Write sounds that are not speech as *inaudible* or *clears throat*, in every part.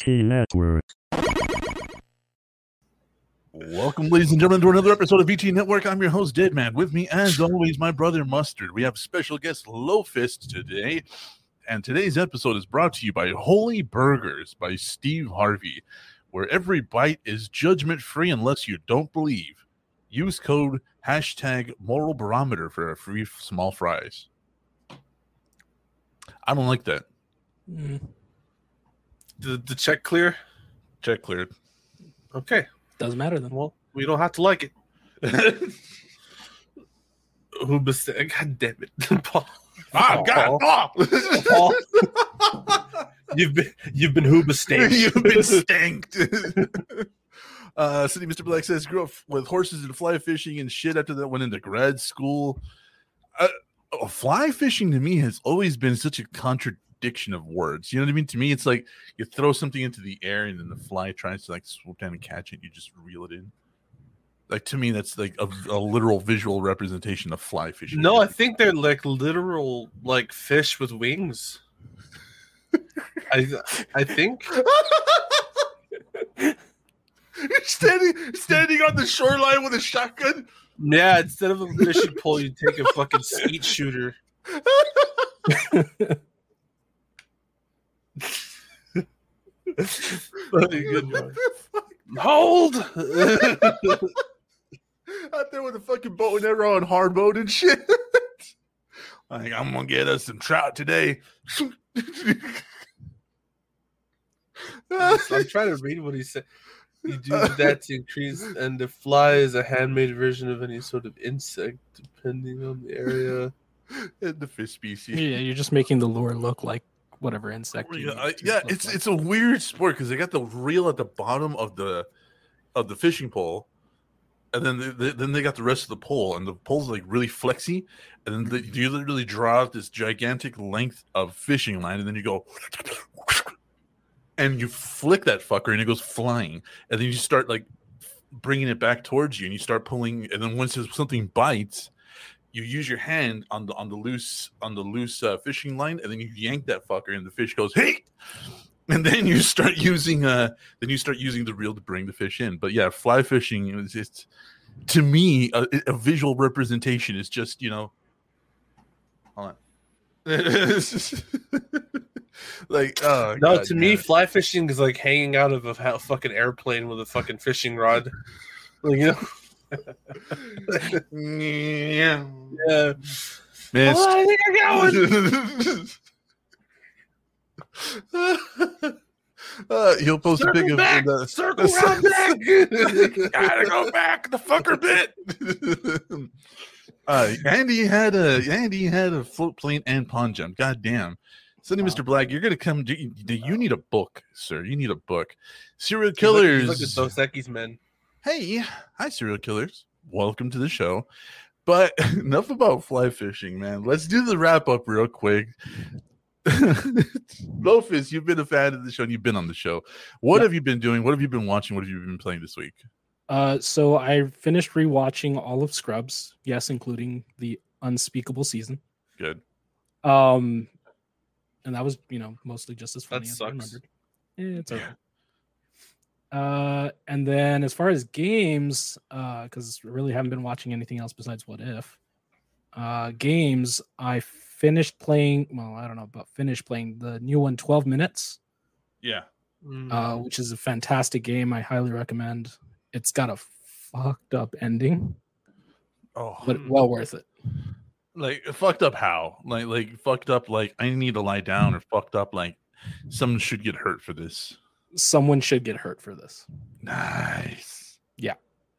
VT Network. Welcome, ladies and gentlemen, to another episode of VT Network. I'm your host, Deadman. With me, as always, my brother Mustard. We have special guest Lowfist today, and today's episode is brought to you by Holy Burgers by Steve Harvey, where every bite is judgment free unless you don't believe. Use code hashtag moral barometer for a free small fries. I don't like that. Mm. The, the check clear? Check cleared. Okay. Doesn't matter then. Well, we don't have to like it. *laughs* Who best- God damn it. *laughs* Paul. Ah, God, Paul. Paul. *laughs* You've been you've been Hooba stained. You've been stanked. uh, City Mr. Black says grew up with horses and fly fishing and shit. After that, went into grad school. Uh, oh, fly fishing to me has always been such a contradiction of words. You know what I mean? To me, it's like you throw something into the air and then the fly tries to like swoop down and catch it. You just reel it in. Like to me, that's like a, a literal visual representation of fly fishing. No, I think they're like literal like fish with wings. I I think *laughs* You're standing standing on the shoreline with a shotgun. yeah. Instead of a fishing pole, you take a fucking skeet shooter. *laughs* Hold. *laughs* out there with a fucking bow and arrow and hard mode and shit. *laughs* like I'm gonna get us some trout today. I'm trying to read what he said. You do *laughs* that to increase, and the fly is a handmade version of any sort of insect, depending on the area. and the fish species. Yeah, you're just making the lure look like whatever insect. Yeah, I- yeah, it's like. it's a weird sport because they got the reel at the bottom of the of the fishing pole, and then they, they- then they got the rest of the pole, and the pole's like really flexy, and then they, mm-hmm. you literally draw out this gigantic length of fishing line, and then you go. And you flick that fucker, and it goes flying. And then you start like bringing it back towards you, and you start pulling. And then once something bites, you use your hand on the on the loose on the loose uh, fishing line, and then you yank that fucker, and the fish goes hey, and then you start using uh then you start using the reel to bring the fish in. But yeah, fly fishing is just to me a, a visual representation is just you know, hold on. *laughs* Like oh No, God to me, fly fishing is like hanging out of a fucking airplane with a fucking fishing rod. *laughs* Like, you know? It. yeah. Yeah. Missed. Oh, I think I got one. *laughs* uh, he'll post a Circle pic of the, circle *laughs* round back. *laughs* Gotta go back. The fucker bit. uh, Andy had a Andy had a float plane and pond jump. God damn. Sonny, Mr. Black, you're gonna come. do You, do you need a book, sir. You need a book. Serial He's like- killers. He's like the Dos Equis men. Hey, hi, serial killers. Welcome to the show. But *laughs* enough about fly fishing, man. Let's do the wrap up real quick. *laughs* Lofus, you've been a fan of the show and you've been on the show. What Yeah. have you been doing? What have you been watching? What have you been playing this week? Uh, so I finished rewatching all of Scrubs. Yes, including the unspeakable season. Good. Um, and that was you know mostly just as funny That as I sucks. remembered. Eh, it's alright. Uh, and then as far as games, uh, because really haven't been watching anything else besides What If. Uh, games I finished playing. Well, I don't know about finished playing the new one, 12 minutes. Yeah. Mm. uh, which is a fantastic game. I highly recommend. It's got a fucked up ending, Oh, but well worth it. like fucked up how? Like like fucked up like I need to lie down or fucked up like someone should get hurt for this. Someone should get hurt for this. Nice. Yeah.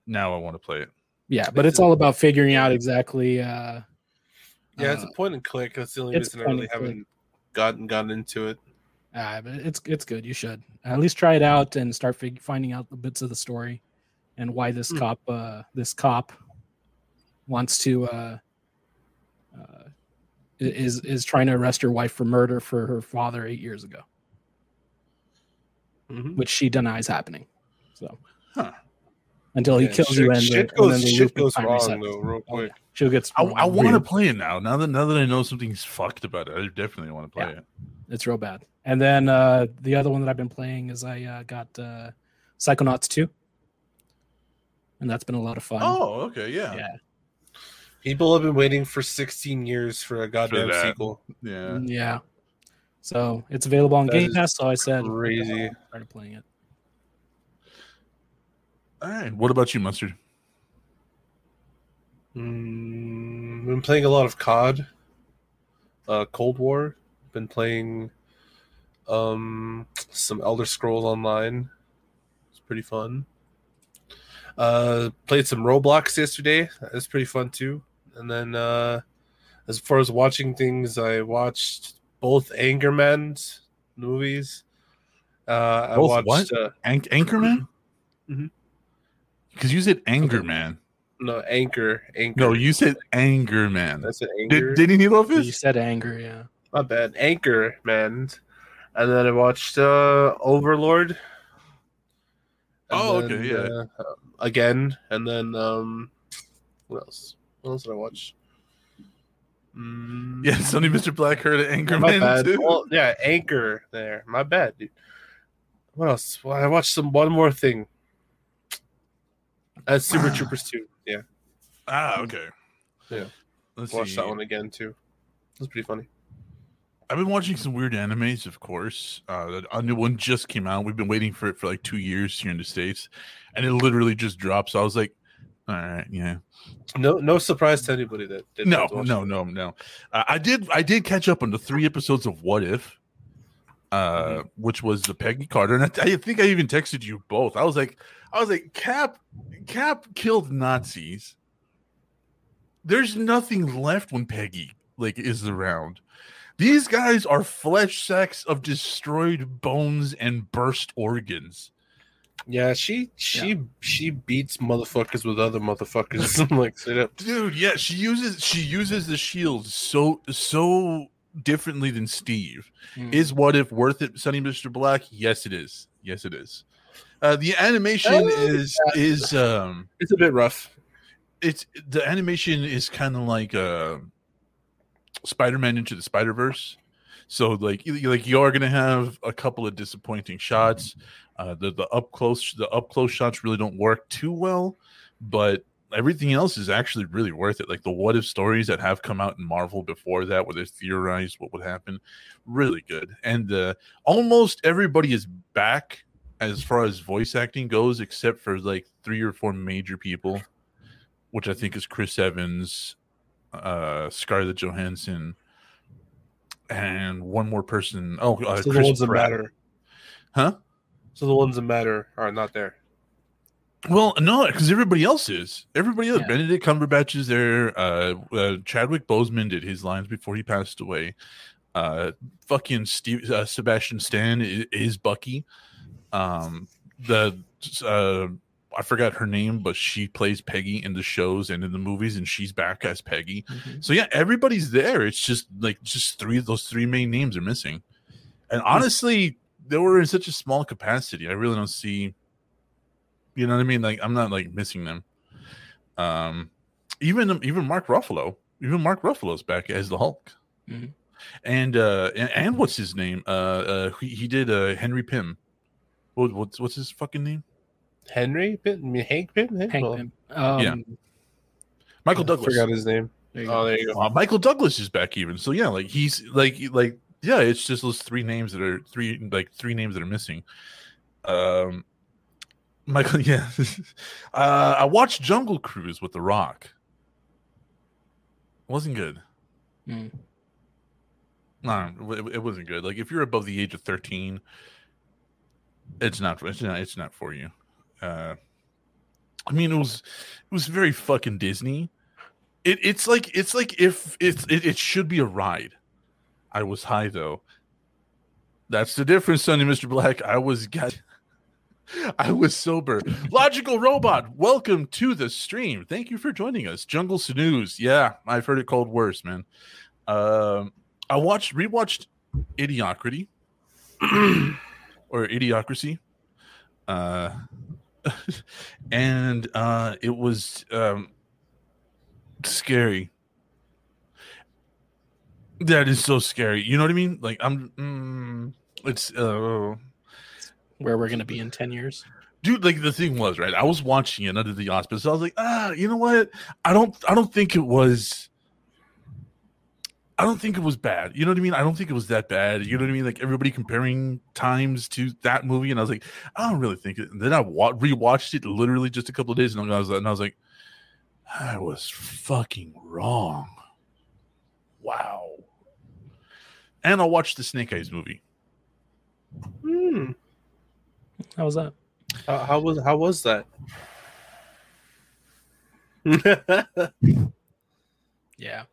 Now I want to play it. Yeah, but it's all about figuring out exactly. Uh, yeah, it's uh, a point and click. That's the only it's reason I really and click. haven't gotten gotten into it. uh, but it's it's good. You should at least try it out and start fig- finding out the bits of the story and why this Hmm. cop uh, this cop wants to uh, uh, is is trying to arrest her wife for murder for her father eight years ago. Mhm. which she denies happening. So Huh. until he Yeah, kills shit, you and, shit goes, and then shit goes wrong resets. though, real Oh, yeah. quick. She'll get. I, I want to play it now. Now that now that I know something's fucked about it, I definitely want to play Yeah. it. It's real bad. And then uh, the other one that I've been playing is I uh, got uh, Psychonauts 2. And that's been a lot of fun. Oh, okay, yeah, yeah. People have been waiting for 16 years for a goddamn that. sequel. yeah. Mm, Yeah. So it's available on That Game Pass. So I said, crazy. I started playing it. All right. What about you, Mustard? Mm, been playing a lot of COD, uh, Cold War. Been playing um, some Elder Scrolls Online. It's pretty fun. Uh, played some Roblox yesterday. That's pretty fun too. And then, uh, as far as watching things, I watched both Angerman's movies. Uh, I Both watched what? Uh, Anch- Anchorman? Mhm. Because you said Anger Man. no Anchor. Anchor. No, you said Anger Man. That's an Anger. Did, didn't he love You said anger, yeah. My bad. Anchor Man. And then I watched uh Overlord. And Oh, then, okay, yeah. uh, again, and then um, what else? What else did I watch? Mm, Yeah, Sonny Mr. Black heard of Anger my Man bad. too. Well, yeah, Anchor there. My bad, dude. What else? Well, I watched some one more thing. That's Super *sighs* Troopers 2. Yeah, Ah, okay. Yeah. Let's watch that one again too. That's pretty funny. I've been watching some weird animes, of course. Uh, a new one just came out. We've been waiting for it for like two years here in the states, and it literally just dropped. So I was like, "All right, yeah." No, no surprise to anybody that No, no, no, no. Uh, I did. I did catch up on the three episodes of What If, uh, Mm-hmm. which was the Peggy Carter, and I, I think I even texted you both. I was like, I was like, Cap, Cap killed Nazis. There's nothing left when Peggy like is around. These guys are flesh sacks of destroyed bones and burst organs. Yeah, she she she beats motherfuckers with other motherfuckers. *laughs* I'm like, straight up. Dude, yeah, she uses she uses the shield so so differently than Steve. Mm. Is what if worth it, Sonny Mr. Black? Yes, it is. Yes, it is. Uh, the animation Uh, is is um It's a bit rough. it's the animation is kind of like uh Spider-Man into the Spider-Verse. So like you- like you are gonna have a couple of disappointing shots. Uh, the the up close the up close shots really don't work too well, but everything else is actually really worth it. Like the what if stories that have come out in Marvel before that, where they theorized what would happen, really good. And uh, almost everybody is back as far as voice acting goes, except for like three or four major people, which I think is Chris Evans, uh, Scarlett Johansson, and one more person. Oh, uh, so the Chris Pratt. matter. Huh? So the ones that matter are not there. Well, no, because everybody else is. Everybody else. Yeah. Benedict Cumberbatch is there. Uh, uh, Chadwick Boseman did his lines before he passed away. Uh, fucking Steve, uh, Sebastian Stan is, is Bucky. Um, the uh, I forgot her name, but she plays Peggy in the shows and in the movies, and she's back as Peggy. Mhm. So yeah, everybody's there. It's just like just three of those three main names are missing. And honestly, they were in such a small capacity. I really don't see you know what I mean? Like I'm not like missing them. Um even even Mark Ruffalo, even Mark Ruffalo's back as the Hulk. Mhm. And uh and, and what's his name? Uh uh he, he did uh Henry Pym. What, what's what's his fucking name? Henry Pym? I mean, Hank Pym? Hank Hank Pym. Um, Yeah. Michael I Douglas. forgot his name. there Oh, there you go. Uh, Michael Douglas is back even. So yeah, like he's like like yeah, it's just those three names that are three like three names that are missing. Um Michael, *laughs* yeah. uh I watched Jungle Cruise with The Rock. Wasn't good. Mm. No, it, it wasn't good. Like if you're above the age of 13, it's not it's not it's not for you. Uh I mean it was it was very fucking Disney. It it's like it's like if it's it, it should be a ride. I was high though. That's the difference, Sonny Mr. Black. I was got *laughs* I was sober. Logical Robot, welcome to the stream. Thank you for joining us. Jungle Snooze. Yeah, I've heard it called worse, man. Um I watched rewatched Idiocracy *clears throat* or Idiocracy. Uh *laughs* and uh it was um scary. That is so scary. You know what I mean? Like I'm mm, It's uh, Where we're gonna be in ten years. dude. Like the thing was right. I was watching it under the auspices. I was like, ah, you know what? I don't. I don't think it was. I don't think it was bad. You know what I mean? I don't think it was that bad. You know what I mean? Like everybody comparing times to that movie, and I was like, I don't really think it. And then I wa- rewatched it literally just a couple of days, and I was and I was like, I was fucking wrong. Wow. And I'll watch the Snake Eyes movie. Hmm. How was that? How, how was how was that? *laughs* Yeah.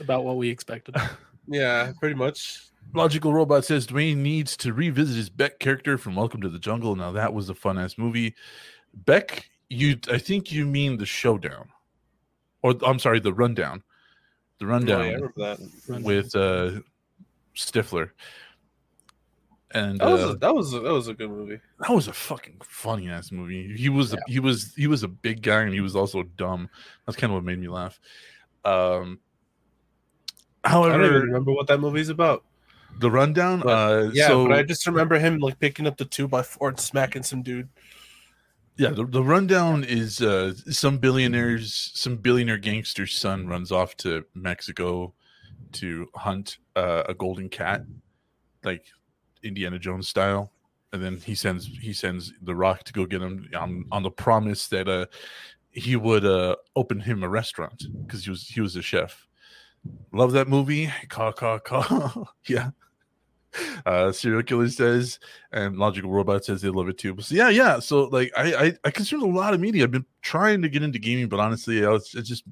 About what we expected. *laughs* yeah, pretty much. Logical Robot says Dwayne needs to revisit his Beck character from Welcome to the Jungle. Now that was a fun ass movie. Beck, you I think you mean the showdown. Or I'm sorry, the rundown. The Oh, rundown yeah, that. Rundown. with uh Stifler. And That was uh, a, that was a, that was a good movie. that was a fucking funny ass movie. He was a, he was he was a big guy and he was also dumb. That's kind of what made me laugh. Um I don't even remember what that movie's about. the rundown But, uh Yeah, so, but I just remember him like picking up the two by four and smacking some dude. Yeah, the, the rundown is uh, some billionaires, some billionaire gangster's son runs off to Mexico to hunt uh, a golden cat, like Indiana Jones style, and then he sends he sends the Rock to go get him on on the promise that uh, he would uh, open him a restaurant because he was he was a chef. Love that movie. Caw caw caw. yeah. *laughs* Uh, serial killer says and logical robot says they love it too so, yeah yeah so like I, I i consume a lot of media i've been trying to get into gaming but honestly i was it's just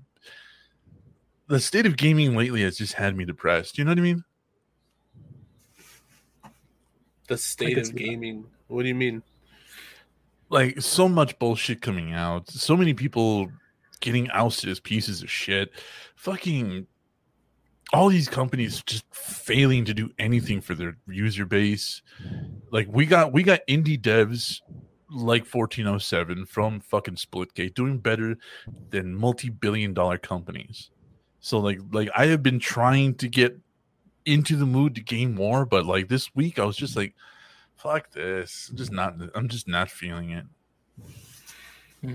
the state of gaming lately has just had me depressed you know what i mean The state of see that. gaming. What do you mean? like so much bullshit coming out so many people getting ousted as pieces of shit fucking all these companies just failing to do anything for their user base. Like we got we got indie devs like 1407 from fucking splitgate doing better than multi-billion dollar companies. So like like i have been trying to get into the mood to game more but like this week i was just like fuck this. I'm just not i'm just not feeling it.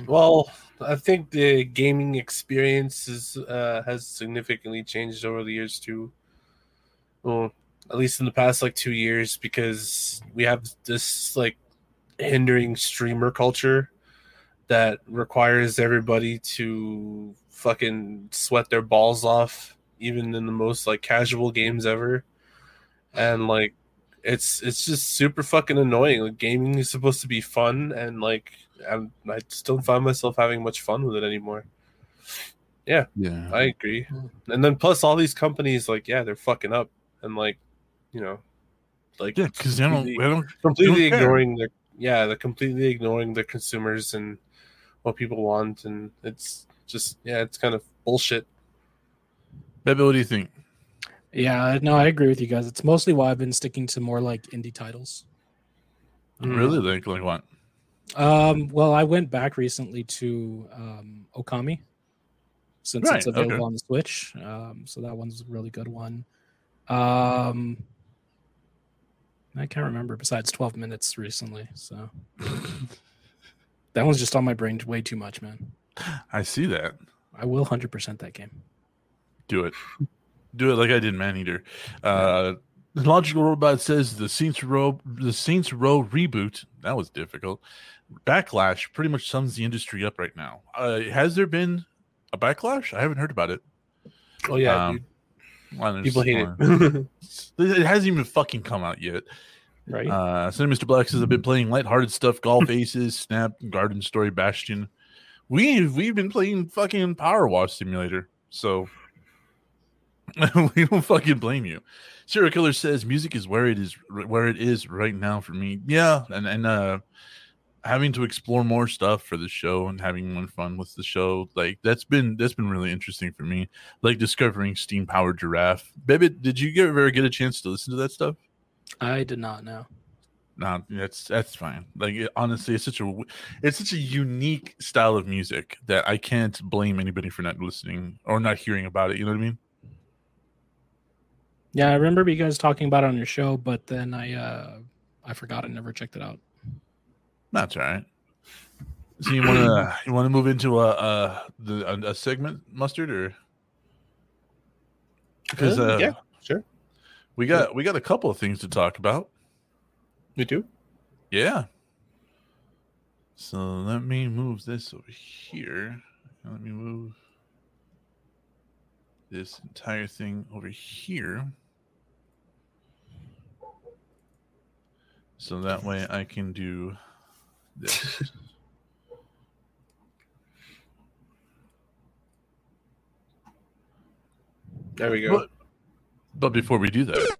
Well, I think the gaming experience is uh, has significantly changed over the years too. Well, at least in the past like two years, because we have this like hindering streamer culture that requires everybody to fucking sweat their balls off, even in the most like casual games ever. And like, it's it's just super fucking annoying. Like, gaming is supposed to be fun, and like, I'm, I just don't find myself having much fun with it anymore. yeah yeah, I agree. And then plus all these companies, like, yeah, they're fucking up, and like, you know, like yeah because they don't, completely- they don't completely They don't ignoring their yeah they're completely ignoring their consumers and what people want and it's just yeah it's kind of bullshit Bebe, what do you think yeah, no, I agree with you guys. It's mostly why I've been sticking to more like indie titles. Mm. really like like what Um, well, I went back recently to um, Okami since Right, it's available okay. on the Switch. Um, so that one's a really good one. Um, I can't remember besides 12 minutes recently. So that one's just on my brain way too much, man. i see that I will 100% that game. do it do it like i did man eater uh the logical robot says the saints row the saints row reboot that was difficult backlash pretty much sums the industry up right now uh has there been a backlash i haven't heard about it oh yeah Um, Well, people hate *laughs* it it hasn't even fucking come out yet Right? Uh, so Mr. Black says I've been playing lighthearted stuff, Golf Aces, Snap, Garden Story, Bastion. We've we've been playing fucking Power Wash Simulator, so *laughs* we don't fucking blame you. Serial Killer says music is where it is where it is right now for me. Yeah, and and uh, having to explore more stuff for the show and having more fun with the show, like that's been that's been really interesting for me. Like discovering Steam Powered Giraffe. Baby, did you get, ever get a chance to listen to that stuff? I did not know. No, that's that's fine. Like it, honestly, it's such a it's such a unique style of music that I can't blame anybody for not listening or not hearing about it. You know what I mean? Yeah, I remember you guys talking about it on your show, but then I uh I forgot and never checked it out. That's all right. So you want *clears throat* to you want to move into a a, the, a, a segment mustard or because Uh, uh, yeah, sure. we got we got a couple of things to talk about. We do. Yeah. So let me move this over here. Let me move this entire thing over here. So that way I can do this. *laughs* There we go. But, but before we do that.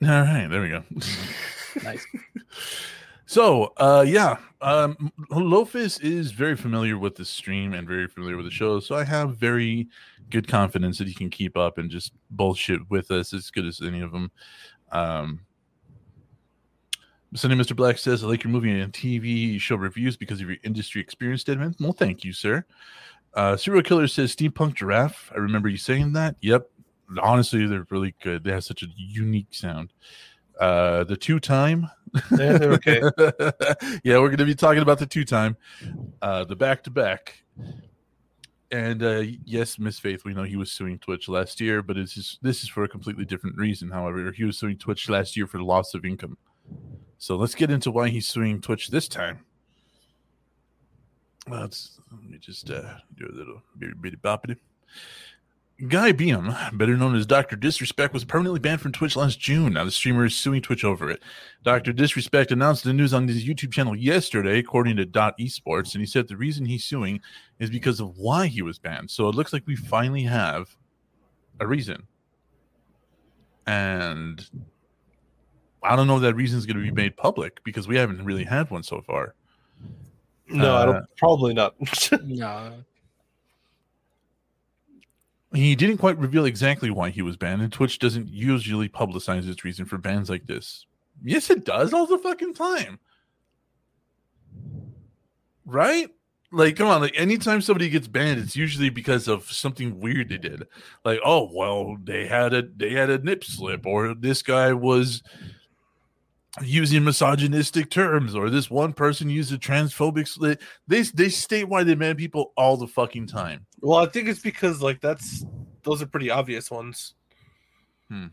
All right, there we go. Nice. *laughs* So, uh, yeah, um, Lofus is very familiar with the stream and very familiar with the show. So I have very good confidence that he can keep up and just bullshit with us as good as any of them. Um, Sunday Mr. Black says, I like your movie and TV show reviews because of your industry experience, Deadman. Well, thank you, sir. Uh, Serial Killer says, Steampunk Giraffe. I remember you saying that. Yep. Honestly, they're really good. They have such a unique sound. Uh, the two time Yeah, they're okay. *laughs* yeah, we're going to be talking about the two time, uh, the back to back. And uh, yes, Miss Faith, we know he was suing Twitch last year, but it's just, this is for a completely different reason. However, he was suing Twitch last year for loss of income. So let's get into why he's suing Twitch this time. Let's let me just uh, do a little bitty bitty boppity. Guy Beahm, better known as Dr. Disrespect, was permanently banned from Twitch last June. Now the streamer is suing Twitch over it. Dr. Disrespect announced the news on his YouTube channel yesterday, according to Dot Esports, and he said the reason he's suing is because of why he was banned. So it looks like we finally have a reason. And I don't know if that reason is going to be made public because we haven't really had one so far. No, I Uh, don't. Probably not. *laughs* No, He didn't quite reveal exactly why he was banned, and Twitch doesn't usually publicize its reason for bans like this. Yes, it does all the fucking time. Right? Like, come on, like anytime somebody gets banned, it's usually because of something weird they did. Like, oh well, they had a they had a nip slip, or this guy was using misogynistic terms, or this one person used a transphobic slit. They they state why they ban people all the fucking time. well, I think it's because like that's those are pretty obvious ones. Hmm.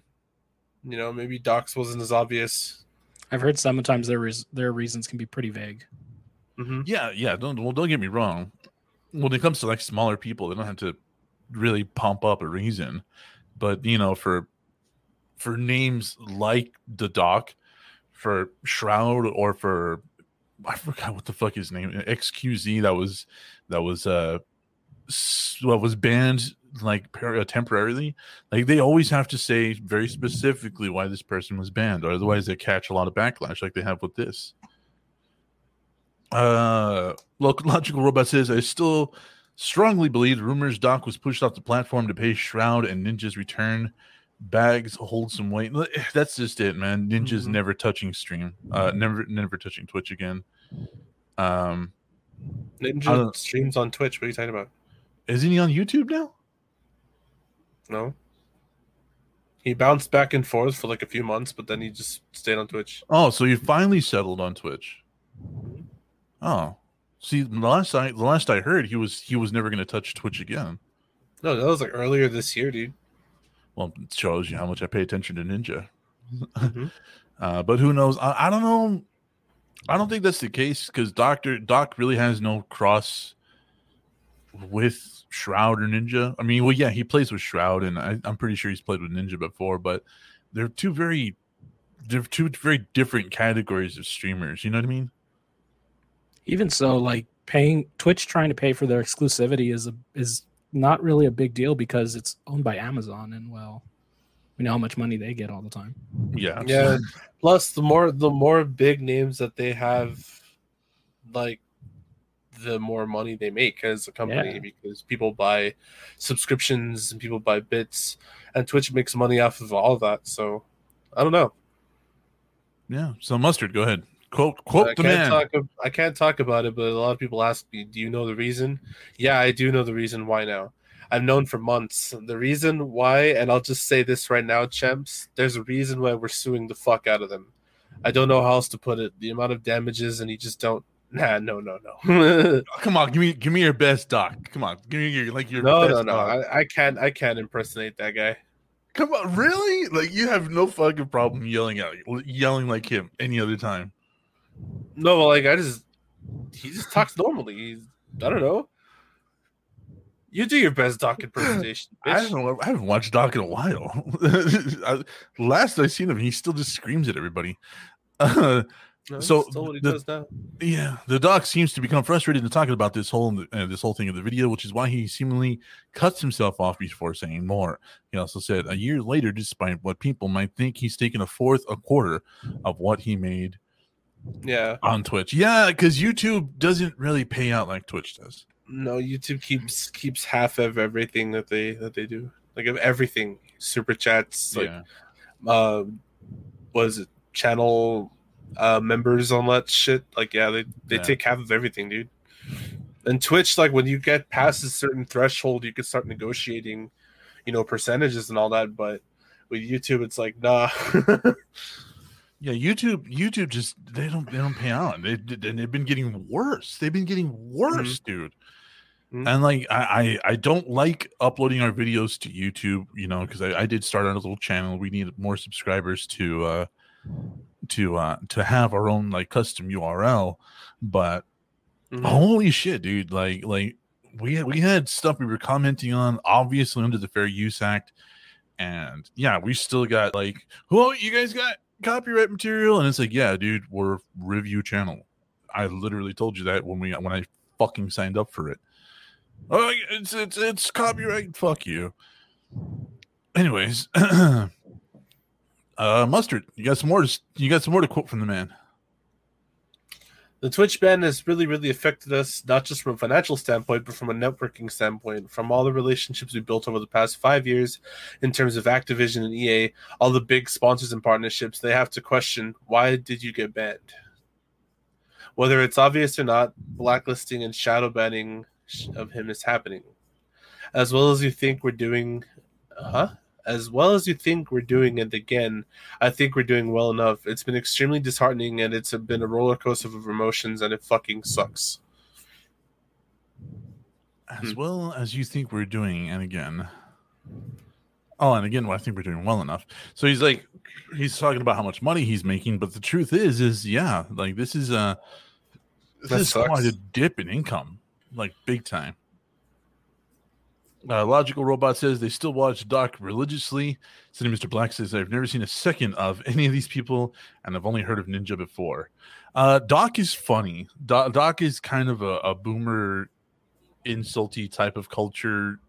You know, maybe Docs wasn't as obvious. I've heard sometimes their reas their reasons can be pretty vague. hmm Yeah, yeah. Don't well, don't get me wrong. When it comes to like smaller people, they don't have to really pump up a reason. But you know, for for names like the Doc, for Shroud, or for I forgot what the fuck his name XQC that was that was uh what was banned like per- uh, temporarily? Like they always have to say very specifically why this person was banned. Or otherwise they catch a lot of backlash like they have with this. Uh, Logical Robot says, I still strongly believe rumors Doc was pushed off the platform to pay Shroud and Ninja's return bags hold some weight. That's just it, man. Ninja's Mhm. never touching stream, uh, never, never touching Twitch again. Um, Ninja streams on Twitch. What are you talking about? isn't he on YouTube now? No. He bounced back and forth for like a few months, but then he just stayed on Twitch. Oh, so you finally settled on Twitch. Oh, see, the last I the last I heard, he was he was never going to touch Twitch again. No, that was like earlier this year, dude. Well, it shows you how much I pay attention to Ninja. Mhm. *laughs* Uh, but who knows? I, I don't know. I don't think that's the case because Doctor Doc really has no cross with Shroud or Ninja. I mean, well, yeah, he plays with Shroud, and I, I'm pretty sure he's played with Ninja before. But they're two very, they're two very different categories of streamers. You know what I mean? Even so, like paying Twitch trying to pay for their exclusivity is a is not really a big deal because it's owned by Amazon and well, we know how much money they get all the time. Yeah, Yeah. Plus, the more the more big names that they have, like the more money they make as a company Yeah. because people buy subscriptions and people buy bits, and Twitch makes money off of all of that. So, I don't know. yeah. So mustard, go ahead. Quote quote I the can't man. talk. I can't talk about it, but a lot of people ask me, "Do you know the reason?" Yeah, I do know the reason why now. I've known for months. The reason why, and I'll just say this right now, champs, there's a reason why we're suing the fuck out of them. I don't know how else to put it. The amount of damages, and you just don't. *laughs* Nah, no, no, no. *laughs* Oh, come on, give me give me your best doc. Come on, give me your like your no, best no, no. I, I can't. I can't impersonate that guy. Come on, really? Like you have no fucking problem yelling out, yelling like him any other time. No, but like I just, he just talks normally. He's, I don't know. You do your best doc impersonation. *laughs* I don't know. I haven't watched Doc in a while. *laughs* I- Last I seen him, he still just screams at everybody. Uh, *laughs* No, so that's still what he the- yeah, the doc seems to become frustrated in talking about this whole uh, this whole thing of the video, which is why he seemingly cuts himself off before saying more. He also said a year later, despite what people might think, he's taken a fourth, a quarter of what he made Yeah. on Twitch. Yeah, because YouTube doesn't really pay out like Twitch does. No, YouTube keeps keeps half of everything that they that they do. Like of everything, super chats, like yeah. uh, was it channel uh members on that shit. Like yeah, they they Yeah. take half of everything, dude. And Twitch, like when you get past a certain threshold, you can start negotiating, you know, percentages and all that. But with YouTube, it's like nah. *laughs* Yeah, YouTube, YouTube just they don't they don't pay out. They and they've been getting worse. They've been getting worse, dude. Mhm. And like I, I I don't like uploading our videos to YouTube, you know, because I, I did start on a little channel. We need more subscribers to uh to uh to have our own like custom URL. But Mhm. holy shit, dude! Like like we had, we had stuff we were commenting on, obviously under the Fair Use Act, and yeah, we still got like, who you guys got copyright material, and it's like, yeah, dude, we're review channel. I literally told you that when we when I fucking signed up for it. Oh, it's it's it's copyright. Fuck you. Anyways, *clears throat* uh, mustard, you got some more. You got some more to quote from the man. The Twitch ban has really, really affected us, not just from a financial standpoint, but from a networking standpoint. From all the relationships we built over the past five years in terms of Activision and EA, all the big sponsors and partnerships, they have to question why did you get banned? Whether it's obvious or not, blacklisting and shadow banning of him is happening. As well as you think we're doing, huh? As well as you think we're doing, and again, I think we're doing well enough. It's been extremely disheartening and it's been a roller coaster of emotions and it fucking sucks. as Hmm. well as you think we're doing and again oh and again well, i think we're doing well enough so he's like he's talking about how much money he's making but the truth is is yeah like this is a this That is quite a dip in income like big time uh, logical robot says they still watch doc religiously. Cindy mr black says i've never seen a second of any of these people and i've only heard of ninja before. Uh doc is funny. Doc, doc is kind of a, a boomer insulty type of culture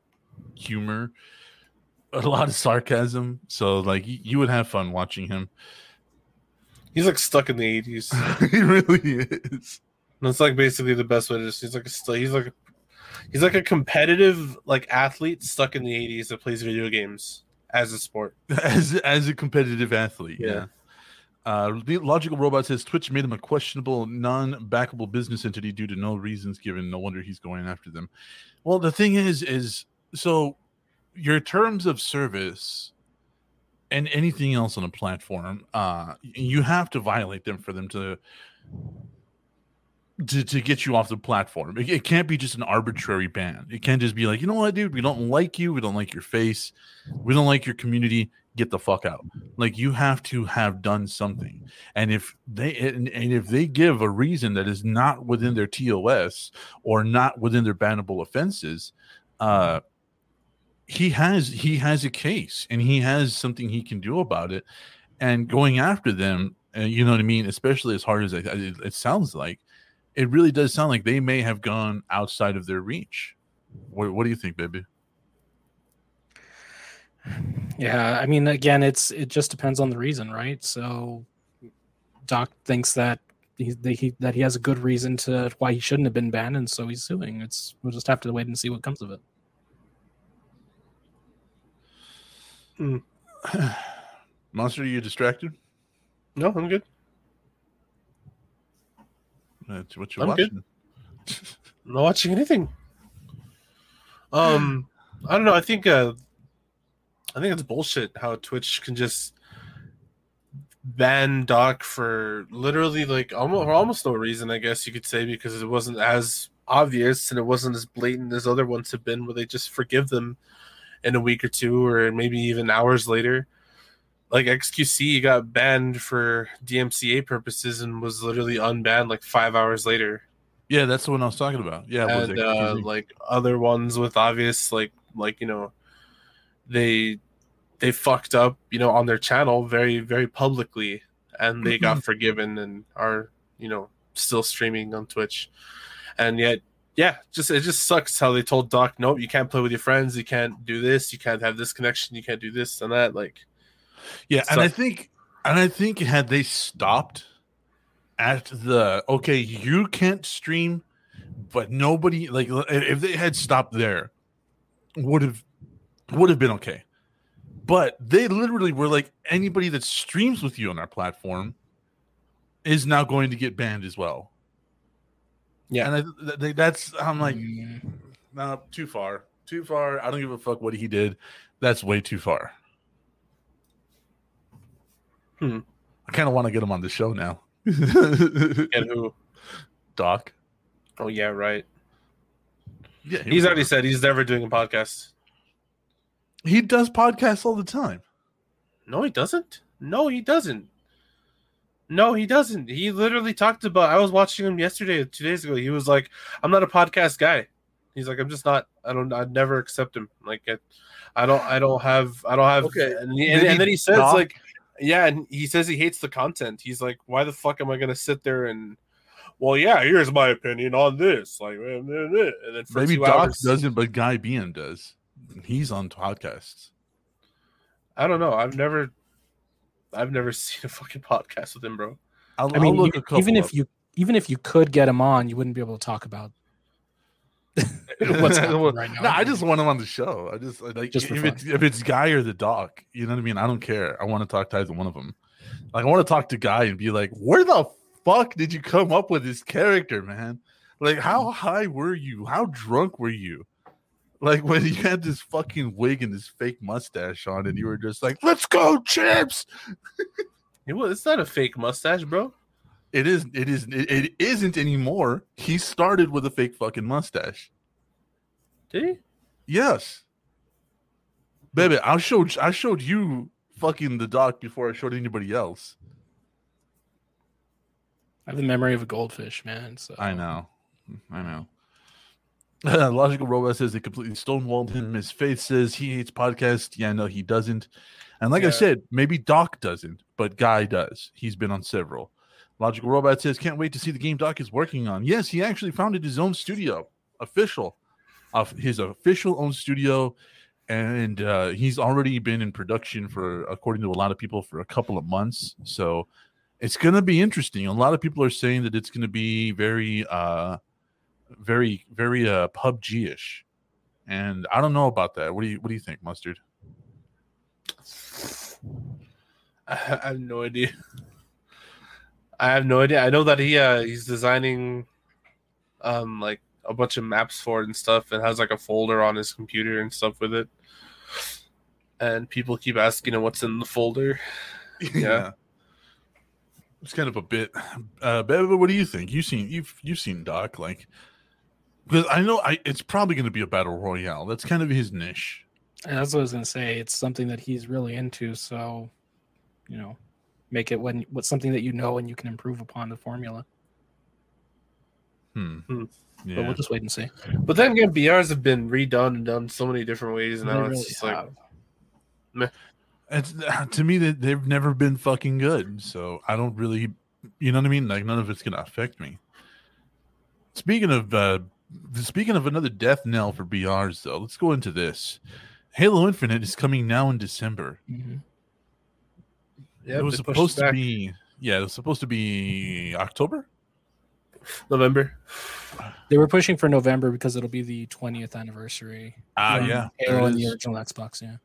humor. A lot of sarcasm. So like y- you would have fun watching him. He's like stuck in the 80s. *laughs* he really is. That's like basically the best way to just he's like a he's like a, he's like a competitive like athlete stuck in the 80s that plays video games as a sport. *laughs* as as a competitive athlete yeah, Yeah. Uh, the logical robot says Twitch made him a questionable, non-backable business entity due to no reasons given. No wonder he's going after them. Well, the thing is, is so your terms of service and anything else on a platform, uh, you have to violate them for them to to, to get you off the platform. It, it can't be just an arbitrary ban. It can't just be like, you know what, dude, we don't like you, we don't like your face, we don't like your community. Get the fuck out. Like you have to have done something. And if they and, and if they give a reason that is not within their TOS or not within their bannable offenses, uh he has he has a case and he has something he can do about it and going after them uh, you know what i mean especially as hard as it, sounds like it really does sound like they may have gone outside of their reach what, what do you think baby Yeah, I mean, again, it's it just depends on the reason, right? So, Doc thinks that he, that he that he has a good reason to why he shouldn't have been banned, and so he's suing. It's we'll just have to wait and see what comes of it. Hmm. *sighs* monster are you distracted No, I'm good. That's what you're I'm watching I'm *laughs* not watching anything. Um I don't know. I think uh, I think it's bullshit how Twitch can just ban Doc for literally like almost almost no reason, I guess you could say, because it wasn't as obvious and it wasn't as blatant as other ones have been, where they just forgive them in a week or two or maybe even hours later. Like XQC got banned for DMCA purposes and was literally unbanned like five hours later. Yeah, that's the one I was talking about. Yeah, and uh, like other ones with obvious like like you know they they fucked up you know on their channel very very publicly and they got forgiven and are you know still streaming on twitch and yet yeah just it just sucks how they told doc nope you can't play with your friends you can't do this you can't have this connection you can't do this and that like Yeah, and I think and I think had they stopped at the okay, you can't stream, but nobody like if they had stopped there, would have would have been okay. But they literally were like anybody that streams with you on our platform is now going to get banned as well. Yeah. and I, th- th- that's I'm like, Mm, no, too far, too far. I don't give a fuck what he did. That's way too far. Hmm. I kind of want to get him on the show now. *laughs* and who Doc. oh yeah right Yeah, he he's was- already said he's never doing a podcast he does podcasts all the time. No, he doesn't. No, he doesn't. No, he doesn't. He literally talked about. I was watching him yesterday, two days ago. He was like, "I'm not a podcast guy." He's like, "I'm just not. I don't. I'd never accept him. Like, I, I don't. I don't have. I don't have." Okay. And, he- and, and then he says talk? like, "Yeah," and he says he hates the content. He's like, "Why the fuck am I gonna sit there and?" Well, yeah. Here's my opinion on this. Like, eh, eh, eh, and then for Maybe two Doc hours, doesn't, but Guy Beahm does. He's on podcasts. I don't know. I've never, I've never *laughs* seen a fucking podcast with him, bro. I'll, I mean, I'll look a couple even if up. you even if you could get him on, you wouldn't be able to talk about *laughs* what's happening Well, right now. No, I just want him on the show. I just like Just if it's if it's Guy or the Doc, you know what I mean. I don't care. I want to talk to either one of them. Like I want to talk to Guy and be like, "Where the fuck did you come up with this character, man? Like, how high were you? How drunk were you? Like when you had this fucking wig and this fake mustache on, and you were just like, "Let's go, chips." *laughs* It was, it's not a fake mustache, bro. It is. It is. It, it isn't anymore. He started with a fake fucking mustache. Did he? Yes. Baby, I showed I showed you fucking the doc before I showed anybody else. I have the memory of a goldfish, man. So I know. I know. *laughs* Logical Robot says they completely stonewalled him. His faith says he hates podcasts. Yeah, no, he doesn't. And like I said, maybe Doc doesn't, but Guy does. He's been on several. Logical Robot says, can't wait to see the game Doc is working on. Yes, he actually founded his own studio, official, of his official own studio. And uh, he's already been in production for, according to a lot of people, for a couple of months. So it's going to be interesting. A lot of people are saying that it's going to be very, uh, very, very uh, PUBG ish. And I don't know about that. What do you, what do you think, Mustard? I *laughs* I have no idea. I have no idea. I know that he uh he's designing um like a bunch of maps for it and stuff and has like a folder on his computer and stuff with it. And people keep asking him what's in the folder. *laughs* Yeah. It's kind of a bit. Uh, Beba, what do you think? You've seen you've you've seen Doc like because I know I it's probably going to be a battle royale. That's kind of his niche. And that's what I was gonna say. It's something that he's really into. So, you know, make it when what's something that you know and you can improve upon the formula. Hmm. Hmm. But we'll just wait and see. But then again, BRs have been redone and done so many different ways and now. really it's just like have. It's *laughs* to me that they've never been fucking good. So I don't really, you know what I mean. Like none of it's going to affect me. Speaking of uh speaking of another death knell for BRs, though, let's go into this. Halo Infinite is coming now in December. Mhm. Yeah, it was they pushed supposed to be yeah, it was supposed to be October. November. They were pushing for November because it'll be the 20th anniversary. Ah, of yeah. Halo there it and the original Xbox. Yeah.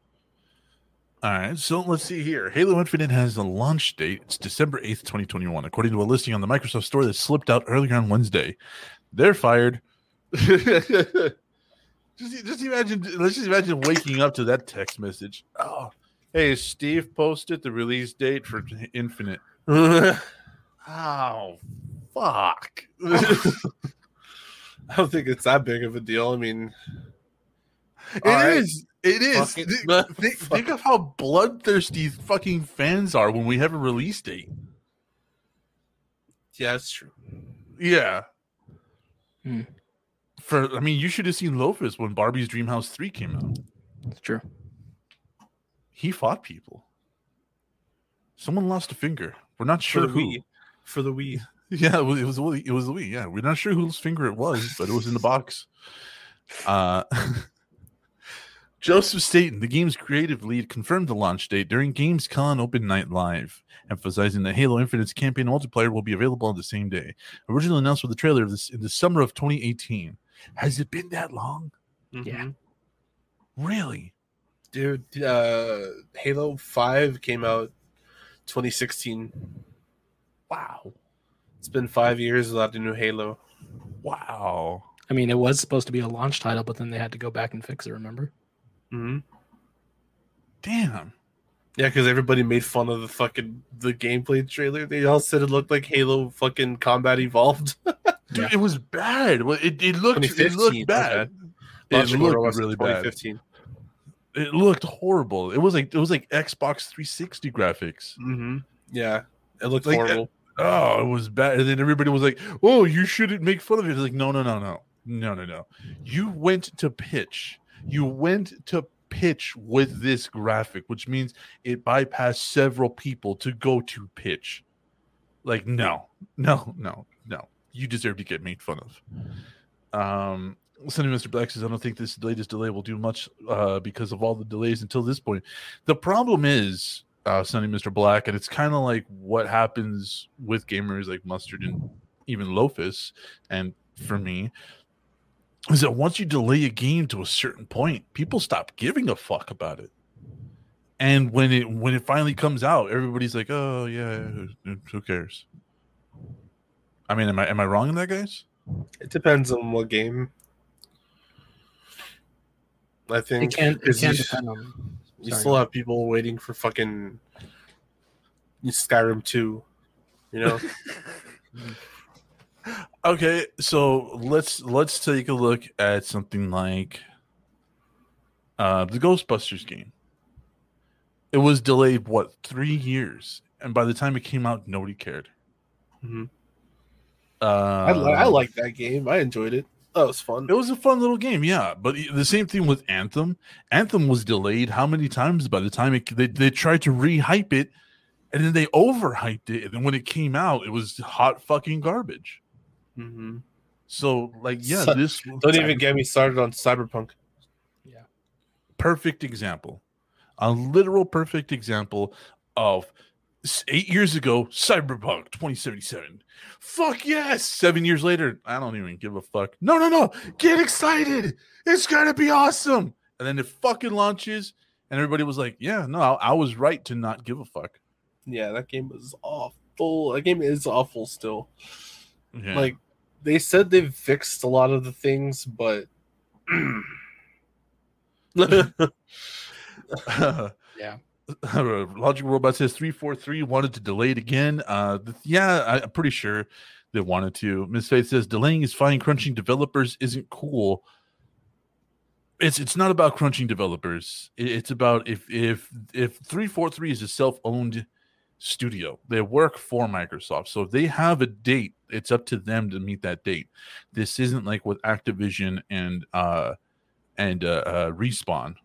All right, so let's see here. Halo Infinite has a launch date. It's December 8th, 2021, according to a listing on the Microsoft Store that slipped out earlier on Wednesday. They're fired. *laughs* Just, just imagine. Let's just imagine waking up to that text message. Oh, hey, Steve posted the release date for Infinite. *laughs* Oh, fuck. I don't think it's that big of a deal. I mean, It right. is. It is. Think, *laughs* think of how bloodthirsty fucking fans are when we have a release date. yeah, that's true. Yeah. Hmm. For I mean, you should have seen Lofus when Barbie's Dream House Three came out. That's true. He fought people. Someone lost a finger. We're not sure the who. Wii. For the Wii. *laughs* Yeah, it was, it was the Wii. It was the Wii. Yeah, we're not sure whose finger it was, but it was in the box. Uh, *laughs* Joseph Staten, the game's creative lead, confirmed the launch date during Gamescom Open Night Live, emphasizing that Halo Infinite's campaign multiplayer will be available on the same day. Originally announced with the trailer of this in the summer of 2018. Has it been that long? Yeah. Mhm. Really? Dude, uh, Halo 5 came out 2016. Wow. It's been five years without a new Halo. Wow. I mean, it was supposed to be a launch title, but then they had to go back and fix it. Remember? hmm Damn. Yeah, because everybody made fun of the fucking the gameplay trailer. They all said it looked like Halo fucking Combat Evolved. *laughs* Dude, Yeah. it was bad. Well, It, it looked it looked bad. Launch It order looked was really bad. 2015. It looked horrible. It was like it was like Xbox 360 graphics. hmm Yeah, it looked Like, horrible. Oh, it was bad. And then everybody was like, "Oh, you shouldn't make fun of it." It's like, no, no, no, no, no, no, no. You went to pitch. You went to pitch with this graphic, which means it bypassed several people to go to pitch. Like, no, no, no, no. You deserve to get made fun of. Um, Sonny Mr. Black says, I don't think this latest delay will do much uh, because of all the delays until this point. The problem is, uh, Sonny Mr. Black, and it's kind of like what happens with gamers like Mustard and even Lofus, and for me, is that once you delay a game to a certain point, people stop giving a fuck about it. And when it when it finally comes out, everybody's like, "Oh yeah, who- who cares?" I mean, am I am I wrong in that, guys? It depends on what game. I think It can. It 'cause can you, depend on. you still have people waiting for fucking Skyrim 2. You know? *laughs* Okay, so let's let's take a look at something like uh the Ghostbusters game. It was delayed what three years, and by the time it came out, nobody cared. Mhm. Uh, I, li- I like that game. I enjoyed it. That was fun. It was a fun little game, yeah. But the same thing with Anthem. Anthem was delayed how many times by the time it, they they tried to re-hype it, and then they overhyped it, and then when it came out, it was hot fucking garbage. hmm So like, yeah, So- this Don't even get me started on Cyberpunk. Yeah. Perfect example, a literal perfect example of s- eight years ago, Cyberpunk 2077. Fuck yes. Seven years later, I don't even give a fuck. No, no, no. Get excited. It's gonna be awesome. And then it fucking launches, and everybody was like, "Yeah, no, I, I was right to not give a fuck." Yeah, that game was awful. That game is awful still. Yeah. Like they said they've fixed a lot of the things, but *clears throat* *laughs* *laughs* *laughs* Yeah. *laughs* Logic Robot says 343 wanted to delay it again. Uh, yeah, I, I'm pretty sure they wanted to. Miss Faith says delaying is fine. Crunching developers isn't cool. It's it's not about crunching developers. It- it's about if if if 343 is a self-owned studio, they work for Microsoft. So if they have a date, it's up to them to meet that date. This isn't like with Activision and uh and uh, uh Respawn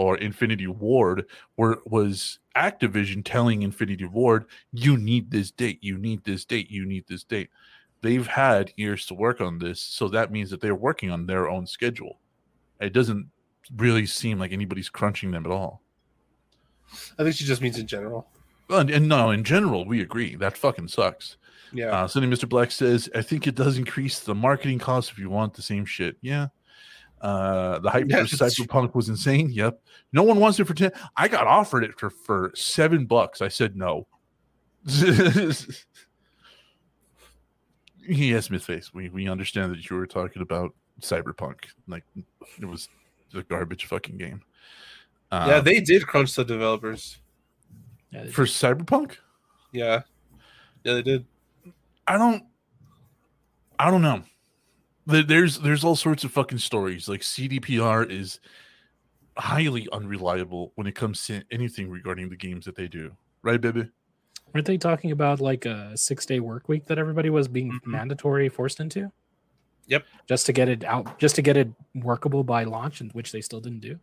or Infinity Ward, where it was Activision telling Infinity Ward, you need this date, you need this date, you need this date. They've had years to work on this, so that means that they're working on their own schedule. It doesn't really seem like anybody's crunching them at all. I think she just means in general. And, and no, in general, we agree that fucking sucks. Yeah. Uh, Sonny Mr. Black says, I think it does increase the marketing cost if you want the same shit. Yeah. Uh, the hype Yeah, for. Cyberpunk was insane. Yep. No one wants it for 10. I got offered it for, for seven bucks. I said no. *laughs* yes, Miss Faith. We, we understand that you were talking about Cyberpunk. Like it was a garbage fucking game. yeah, Um, they did crunch the developers. Yeah, for Cyberpunk. Yeah, yeah, they did. I don't. I don't know. There- There's there's all sorts of fucking stories. Like CDPR is highly unreliable when it comes to anything regarding the games that they do. Right, baby? weren't they talking about like a six day work week that everybody was being Mhm. mandatory forced into? Yep. Just to get it out, just to get it workable by launch, and which they still didn't do.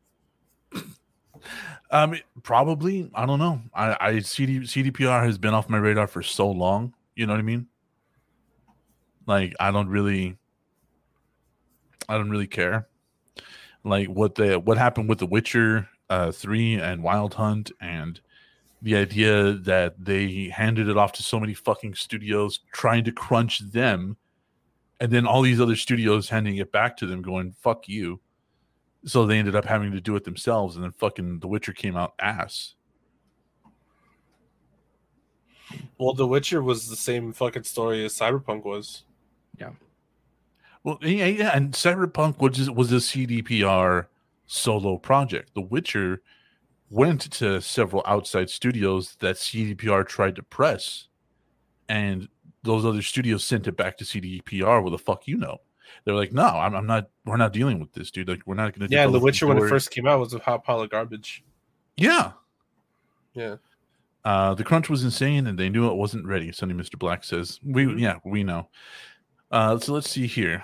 Um, probably. I don't know. I, I CD, CDPR has been off my radar for so long. You know what I mean? Like I don't really, I don't really care. Like what the what happened with The Witcher uh, three and Wild Hunt and the idea that they handed it off to so many fucking studios trying to crunch them, and then all these other studios handing it back to them, going "fuck you." So they ended up having to do it themselves, and then fucking The Witcher came out ass. Well, The Witcher was the same fucking story as Cyberpunk was. Well, yeah, yeah, and Cyberpunk was just, was a CDPR solo project. The Witcher went to several outside studios that CDPR tried to press, and those other studios sent it back to CDPR. Well, the fuck you know? They're like, no, I'm, I'm not. We're not dealing with this, dude. Like, we're not going to. Deal. Yeah, The Witcher when it first came out was a hot pile of garbage. Yeah, Yeah. Uh, the crunch was insane, and they knew it wasn't ready. Sonny Mister Black says, "We Mhm. yeah, we know." Uh, so let's see here.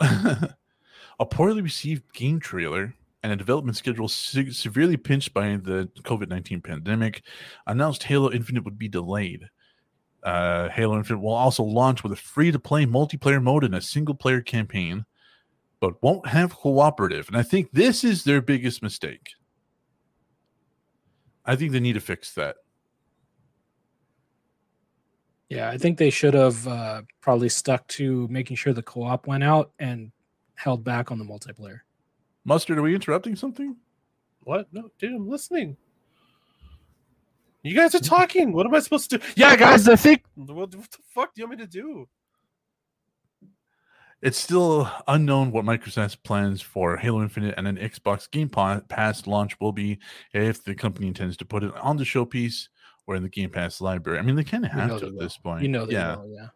*laughs* a poorly received game trailer and a development schedule se- severely pinched by the COVID nineteen pandemic announced Halo Infinite would be delayed. Uh, Halo Infinite will also launch with a free to play multiplayer mode and a single player campaign, but won't have cooperative. And I think this is their biggest mistake. I think they need to fix that. Yeah, I think they should have uh, probably stuck to making sure the co-op went out and held back on the multiplayer. Mustard, are we interrupting something? What? No, dude, I'm listening. You guys are talking. What am I supposed to do? Yeah, guys, I think. What, what the fuck do you want me to do? It's still unknown what Microsoft's plans for Halo Infinite and an Xbox Game Pass launch will be if the company intends to put it on the showpiece or in the Game Pass library. I mean, they kind of have to at will. this point. You know, they yeah, will, yeah.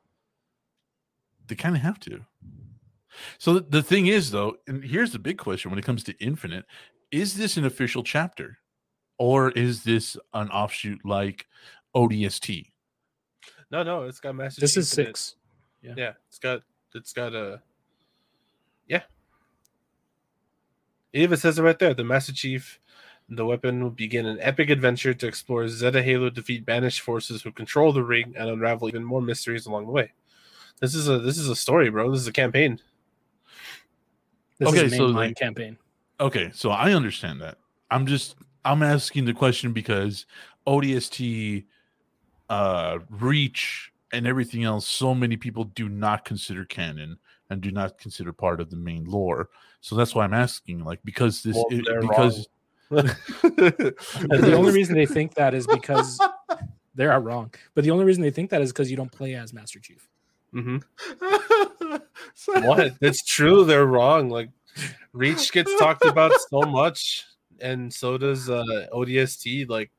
they kind of have to. So the, the thing is, though, and here's the big question when it comes to Infinite: Is this an official chapter, or is this an offshoot like ODST? No, no, it's got Master This Chief is in it. six. Yeah, it's got it's got a yeah. It even says it right there. The Master Chief, the weapon will begin an epic adventure to explore Zeta Halo, defeat banished forces who control the ring, and unravel even more mysteries along the way. This is a this is a story, bro. This is a campaign. This Okay, is a so mainline campaign. Okay, so I understand that. I'm just I'm asking the question because ODST uh reach and everything else so many people do not consider canon and do not consider part of the main lore. So that's why I'm asking like because this Well, it- because And the only reason they think that is because *laughs* they are wrong. But the only reason they think that is because you don't play as Master Chief. *laughs* hmm What? It's true. They're wrong. Like Reach gets talked about so *laughs* much, and so does uh, ODST. Like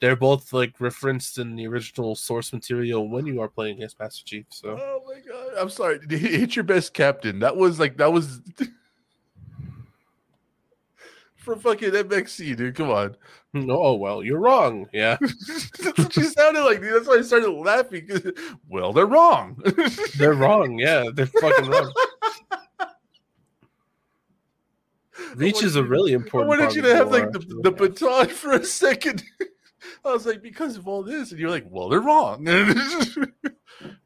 they're both like referenced in the original source material when you are playing against Master Chief. So Oh my god! I'm sorry. Hit your best captain. That was like that was for fucking MXC, dude. Come on. oh well, you're wrong. Yeah, *laughs* That's what you sounded like, dude. That's why I started laughing. *laughs* Well, they're wrong. *laughs* they're wrong. Yeah, they're fucking wrong. Reach is a really I important. wanted part you to have like the, the baton for a second. I was like, because of all this, and you're like, well, they're wrong.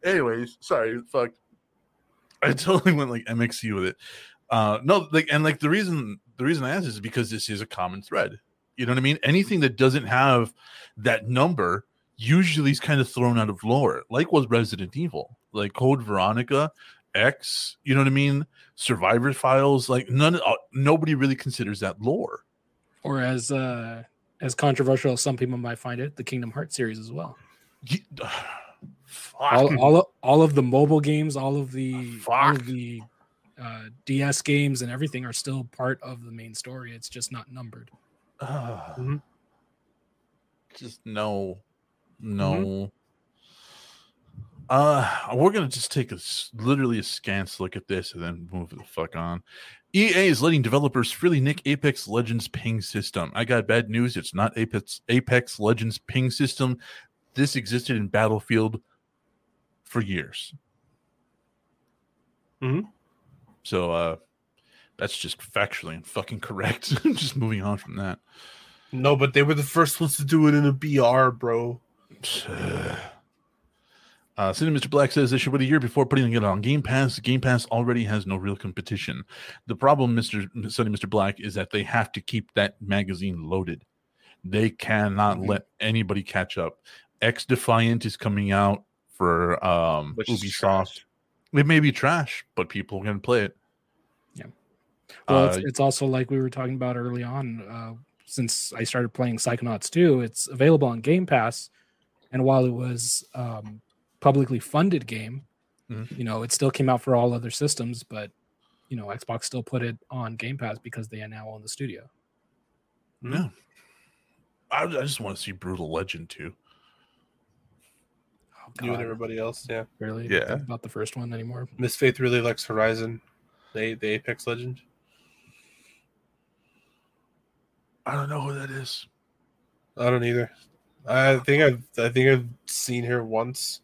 Anyways, sorry, fuck. I totally went like MXC with it. Uh no, like and like the reason the reason I ask is because this is a common thread. You know what I mean? Anything that doesn't have that number usually is kind of thrown out of lore, like was Resident Evil, like Code Veronica, X, you know what I mean? Survivor Files, like none uh, nobody really considers that lore. Or as uh as controversial as some people might find it, the Kingdom Hearts series as well. Ye- *sighs* all, all of- all of the mobile games, all of the all of the uh, DS games and everything are still part of the main story. It's just not numbered. Ah. Mhm. Just no, no. Uh, we're gonna just take a literally a scant look at this and then move the fuck on. EA is letting developers freely nick Apex Legends ping system. I got bad news. It's not Apex Apex Legends ping system. This existed in Battlefield for years. Mhm. So uh, that's just factually and fucking correct. *laughs* just moving on from that. No, but they were the first ones to do it in a BR, bro. *sighs* Uh, Cindy Mr. Black says they should wait a year before putting it on Game Pass. Game Pass already has no real competition. The problem, Mr. Sunny Mr. Black, is that they have to keep that magazine loaded. They cannot Mhm. let anybody catch up. XDefiant is coming out for um, Which is Ubisoft. It may be trash, but people can play it. Yeah. Well, it's, Uh, it's also like we were talking about early on. Uh, since I started playing Psychonauts 2, it's available on Game Pass. And while it was um, publicly funded game, Mhm. you know, it still came out for all other systems, but you know, Xbox still put it on Game Pass because they are now own the studio. Yeah. I, I just want to see Brutal Legend too. Oh, You and everybody else, yeah. really Yeah. about the first one anymore. Miss Faith really likes Horizon, the the Apex Legend. I don't know who that is. I don't either. I think I've I think I've seen her once.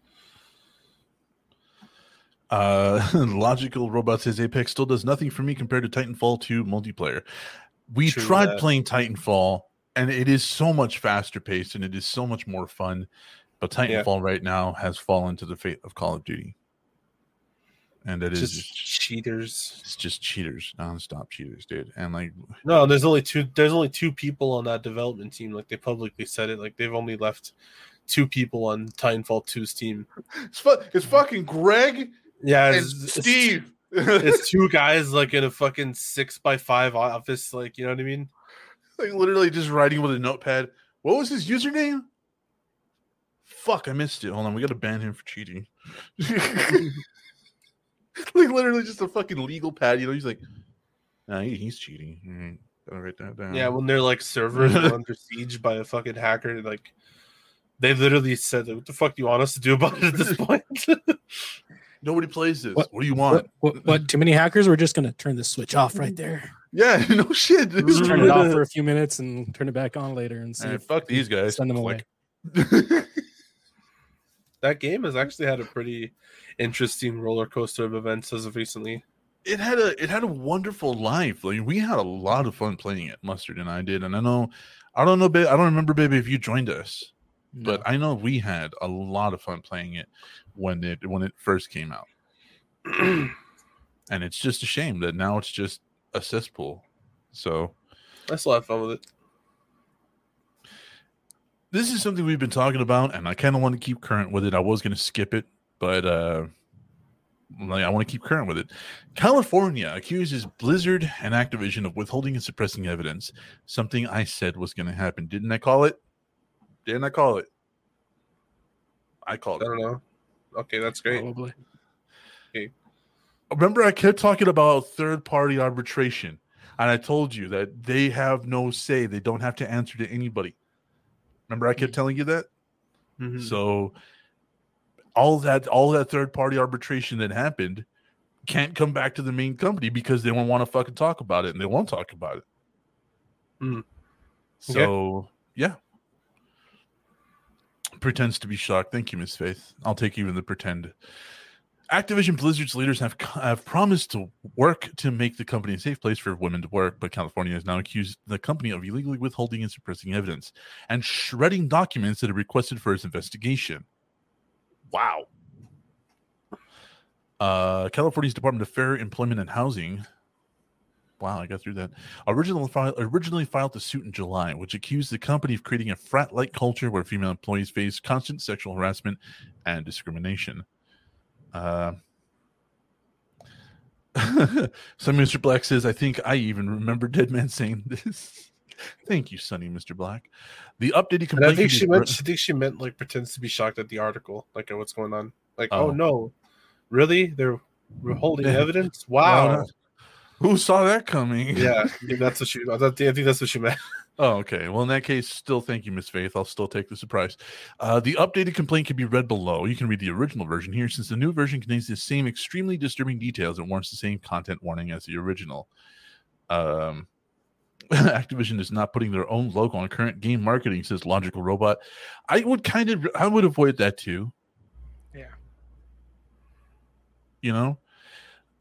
Uh, *laughs* Logical Robot says Apex still does nothing for me compared to Titanfall 2 multiplayer. We True tried that. playing Titanfall, and it is so much faster paced and it is so much more fun. But Yeah. Titanfall right now has fallen to the fate of Call of Duty, and it is Just just, cheaters. it's just cheaters, nonstop cheaters, dude. And like, No, there's only two. There's only two people on that development team. Like they publicly said it. Like they've only left two people on Titanfall 2's team. it's, fu- it's fucking Greg Yeah, and it's, it's- Steve. It's *laughs* two guys like in a fucking six by five office. Like you know what I mean? like literally just writing with a notepad. What was his username? Fuck, I missed it. Hold on, we gotta ban him for cheating. *laughs* like literally just a fucking legal pad, you know. He's like, nah, he, he's cheating. All right, gotta write that down. Yeah, when they're like servers were under siege by a fucking hacker, like they literally said, "What the fuck do you want us to do about it at this point?" *laughs* nobody plays this. What, What- do you want? What, what, what? Too many hackers? We're just gonna turn the switch off right there. Yeah, *laughs* no shit. Just turn it off for a few minutes and turn it back on later and see. All right, if fuck these guys. Send them away. Click. That game has actually had a pretty interesting roller coaster of events as of recently. it had a it had a wonderful life. Like we had a lot of fun playing it. Mustard and I did, and I know, I don't know, babe. I don't remember, baby, if you joined us. but I know we had a lot of fun playing it when it when it first came out. *clears throat* and it's just a shame that now it's just a cesspool. So I still had fun with it. This is something we've been talking about, and I kind of want to keep current with it. I was going to skip it, but uh, I want to keep current with it. California accuses Blizzard and Activision of withholding and suppressing evidence. Something I said was going to happen. Didn't I call it? Didn't I call it? I called I don't know. Okay, that's great. probably. remember I kept talking about third party arbitration and I told you that they have no say. They don't have to answer to anybody. Remember I kept telling you that? Mhm. So all that all that third party arbitration that happened can't come back to the main company because they won't want to fucking talk about it and they won't talk about it. Okay. So yeah. Pretends to be shocked. Thank you, Miss Faith. I'll take even the pretend. Activision Blizzard's leaders have have promised to work to make the company a safe place for women to work, but California has now accused the company of illegally withholding and suppressing evidence and shredding documents that are requested for its investigation. Wow. Uh, California's Department of Fair Employment and Housing. Wow, I got through that. Original file, originally filed the suit in July, which accused the company of creating a frat-like culture where female employees face constant sexual harassment and discrimination. Uh, *laughs* so Mr. Black says, I think I even remember Dead Man saying this. *laughs* Thank you, Sonny, Mr. Black. The updated And I think she meant. She thinks she meant like pretends to be shocked at the article, like at what's going on. Like, Oh. oh, no, really? They're holding *laughs* evidence. Wow. Wow. Who saw that coming? yeah, that's what she. I I think that's what she meant. Oh, okay. Well, in that case, still thank you, Miss Faith. I'll still take the surprise. Uh, the updated complaint can be read below. You can read the original version here, since the new version contains the same extremely disturbing details and warrants the same content warning as the original. Um, *laughs* Activision is not putting their own logo on current game marketing, says Logical Robot. I would kind of, I would avoid that too. Yeah. You know,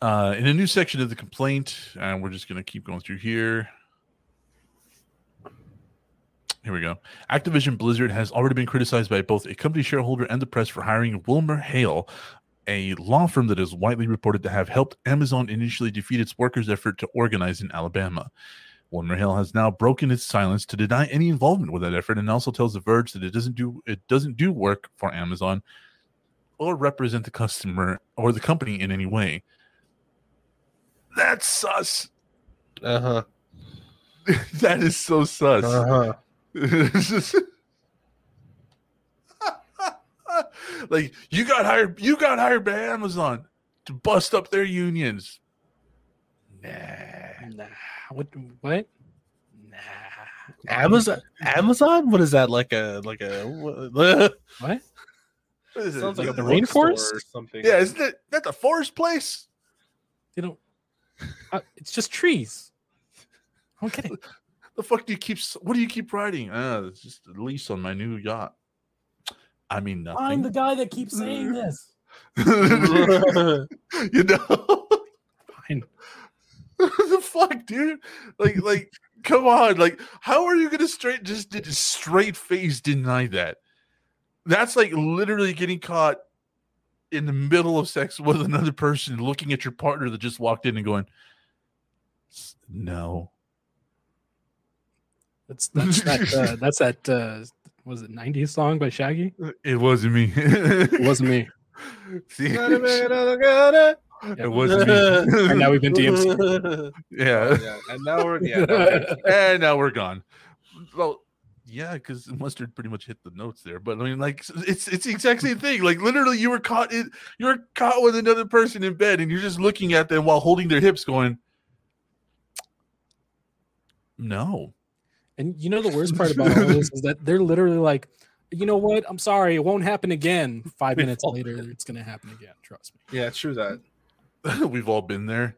uh, in a new section of the complaint, and we're just going to keep going through here. Here we go. Activision Blizzard has already been criticized by both a company shareholder and the press for hiring Wilmer Hale, a law firm that is widely reported to have helped Amazon initially defeat its workers' effort to organize in Alabama. Wilmer Hale has now broken its silence to deny any involvement with that effort, and also tells The Verge that it doesn't do it doesn't do work for Amazon or represent the customer or the company in any way. That's sus. Uh huh. *laughs* that is so sus. Uh huh. It's just- *laughs* like you got hired you got hired by Amazon to bust up their unions. Nah. Nah. What? What? Nah. Amazon. Amazon. What is that? Like a like a. What? *laughs* What? What is it? Sounds like a the rainforest? or something. yeah, isn't it that the forest place? You know, uh, it's just trees. I don't get it. The fuck do you keep what do you keep writing? Uh it's just a lease on my new yacht. I mean nothing. I'm the guy that keeps saying *laughs* this. *laughs* you know Fine. *laughs* the fuck, dude? Like, like, come on! Like, how are you gonna straight just, just straight face deny that? That's like literally getting caught in the middle of sex with another person, looking at your partner that just walked in and going, "No." That's that's that. Uh, *laughs* that's that. Uh, was it '90s song by Shaggy? It wasn't me. It wasn't me. *laughs* See, yeah. it wasn't me. *laughs* And now we've been DMC. yeah. And now we're yeah. Now we're, and now we're gone. Well, yeah, because mustard pretty much hit the notes there. But I mean, like, it's it's the exact same thing. Like, literally, you were caught in you were caught with another person in bed, and you're just looking at them while holding their hips, going, "No." And you know the worst part about all this *laughs* is that they're literally like, you know what? I'm sorry, it won't happen again. Five minutes later, it's gonna happen again. Trust me. yeah, true that. *laughs* We've all been there.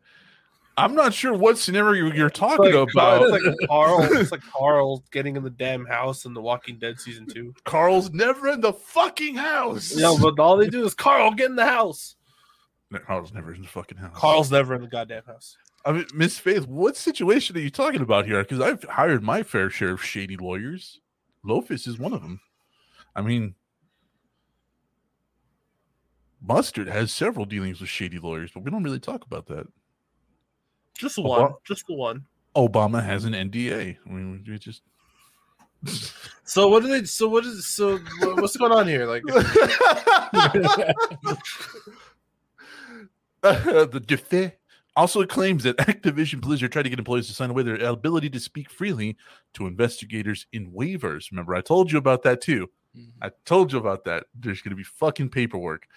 I'm not sure what scenario you're talking like, about. It's like *laughs* Carl. It's like Carl getting in the damn house in The Walking Dead season two. Carl's never in the fucking house. Yeah, but all they do is Carl get in the house. No, Carl's never in the fucking house. Carl's never in the goddamn house. I mean, Miss Faith, what situation are you talking about here? Because I've hired my fair share of shady lawyers. Lofus is one of them. I mean, Mustard has several dealings with shady lawyers, but we don't really talk about that. Just the one. Just the one. Obama has an NDA. I mean, we just. So what do they? So what is? So what's going on here? Like, *laughs* the DeFi also claims that *laughs* Activision Blizzard tried to get employees to sign away their ability to speak freely to investigators in waivers. Remember, I told you about that too. Mm-hmm. I told you about that. There's going to be fucking paperwork.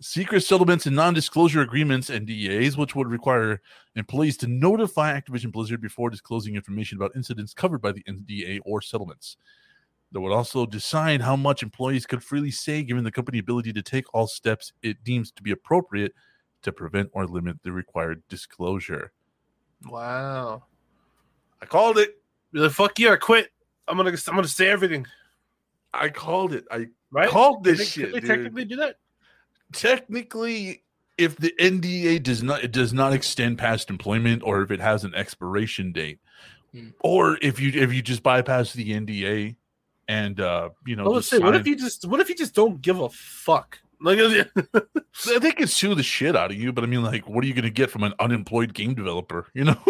Secret settlements and non disclosure agreements, NDAs, which would require employees to notify Activision Blizzard before disclosing information about incidents covered by the NDA or settlements. That would also decide how much employees could freely say, given the company ability to take all steps it deems to be appropriate to prevent or limit the required disclosure. wow. I called it. Be like, fuck you! I quit. I'm gonna. I'm gonna say everything. I called it. I Right? called this they, shit. they dude. technically do that? technically if the NDA does not it does not extend past employment or if it has an expiration date Hmm. or if you if you just bypass the NDA and uh you know Well, let's say, what if you just? What if you just don't give a fuck? Like, *laughs* they could sue the shit out of you but I mean like what are you going to get from an unemployed game developer *laughs* you know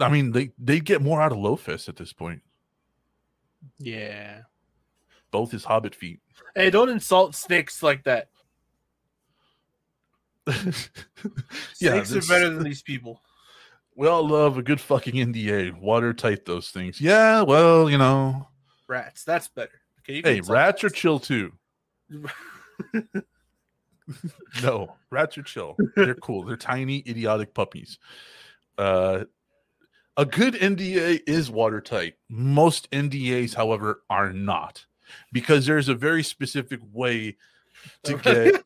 I mean they they get more out of Lofus at this point Yeah. both his hobbit feet hey, don't insult snakes like that. *laughs* yeah Snakes are better than these people. We all love a good fucking NDA. Watertight those things. Yeah, well, you know. Rats. That's better. Okay. you Hey, can tell rats are chill too. *laughs* No, rats are chill. They're cool. They're tiny, idiotic puppies. Uh, a good NDA is watertight. Most NDAs, however, are not because there's a very specific way to get *laughs*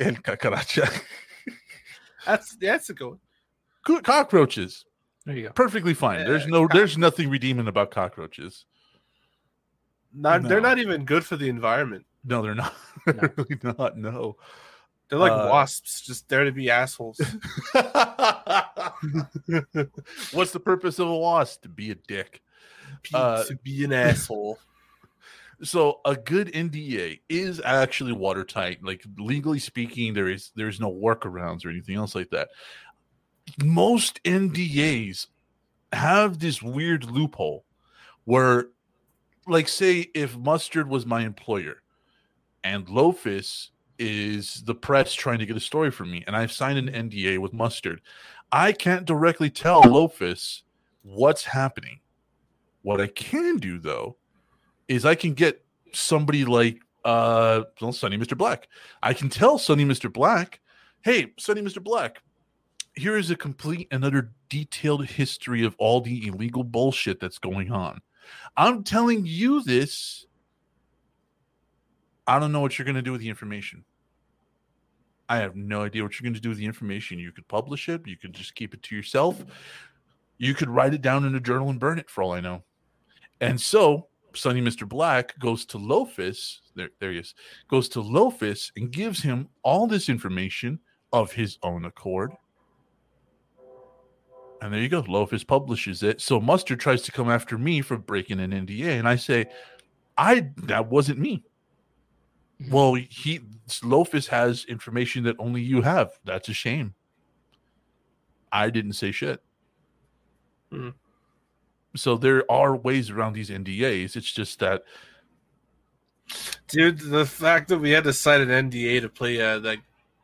el cucaracha. that's that's a good one. Good cockroaches. There you go. Perfectly fine. There's no there's nothing redeeming about cockroaches. Not, They're not even good for the environment. No, they're not. *laughs* No. They're really not. No. They're like Uh, wasps, just there to be assholes. *laughs* What's the purpose of a wasp? To be a dick. Uh, to be an asshole. *laughs* So a good NDA is actually watertight. Like legally speaking, there is there's no workarounds or anything else like that. Most NDAs have this weird loophole where, like, say if Mustard was my employer and Lofus is the press trying to get a story from me, and I've signed an NDA with Mustard, I can't directly tell Lofus what's happening. What I can do though is I can get somebody like uh well, Sonny Mr. Black. I can tell Sonny Mr. Black, hey, Sonny Mr. Black, here is a complete and utter detailed history of all the illegal bullshit that's going on. I'm telling you this. I don't know what you're going to do with the information. I have no idea what you're going to do with the information. You could publish it, you could just keep it to yourself. You could write it down in a journal and burn it for all I know. And so Sonny Mr. Black goes to Lofus, there, there he is, goes to Lofus and gives him all this information of his own accord. And there you go. Lofus publishes it. So Mustard tries to come after me for breaking an NDA. And I say, I that wasn't me. Well, he Lofus has information that only you have. That's a shame. I didn't say shit. Hmm. So there are ways around these NDAs. It's just that Dude, the fact that we had to sign an NDA to play uh, that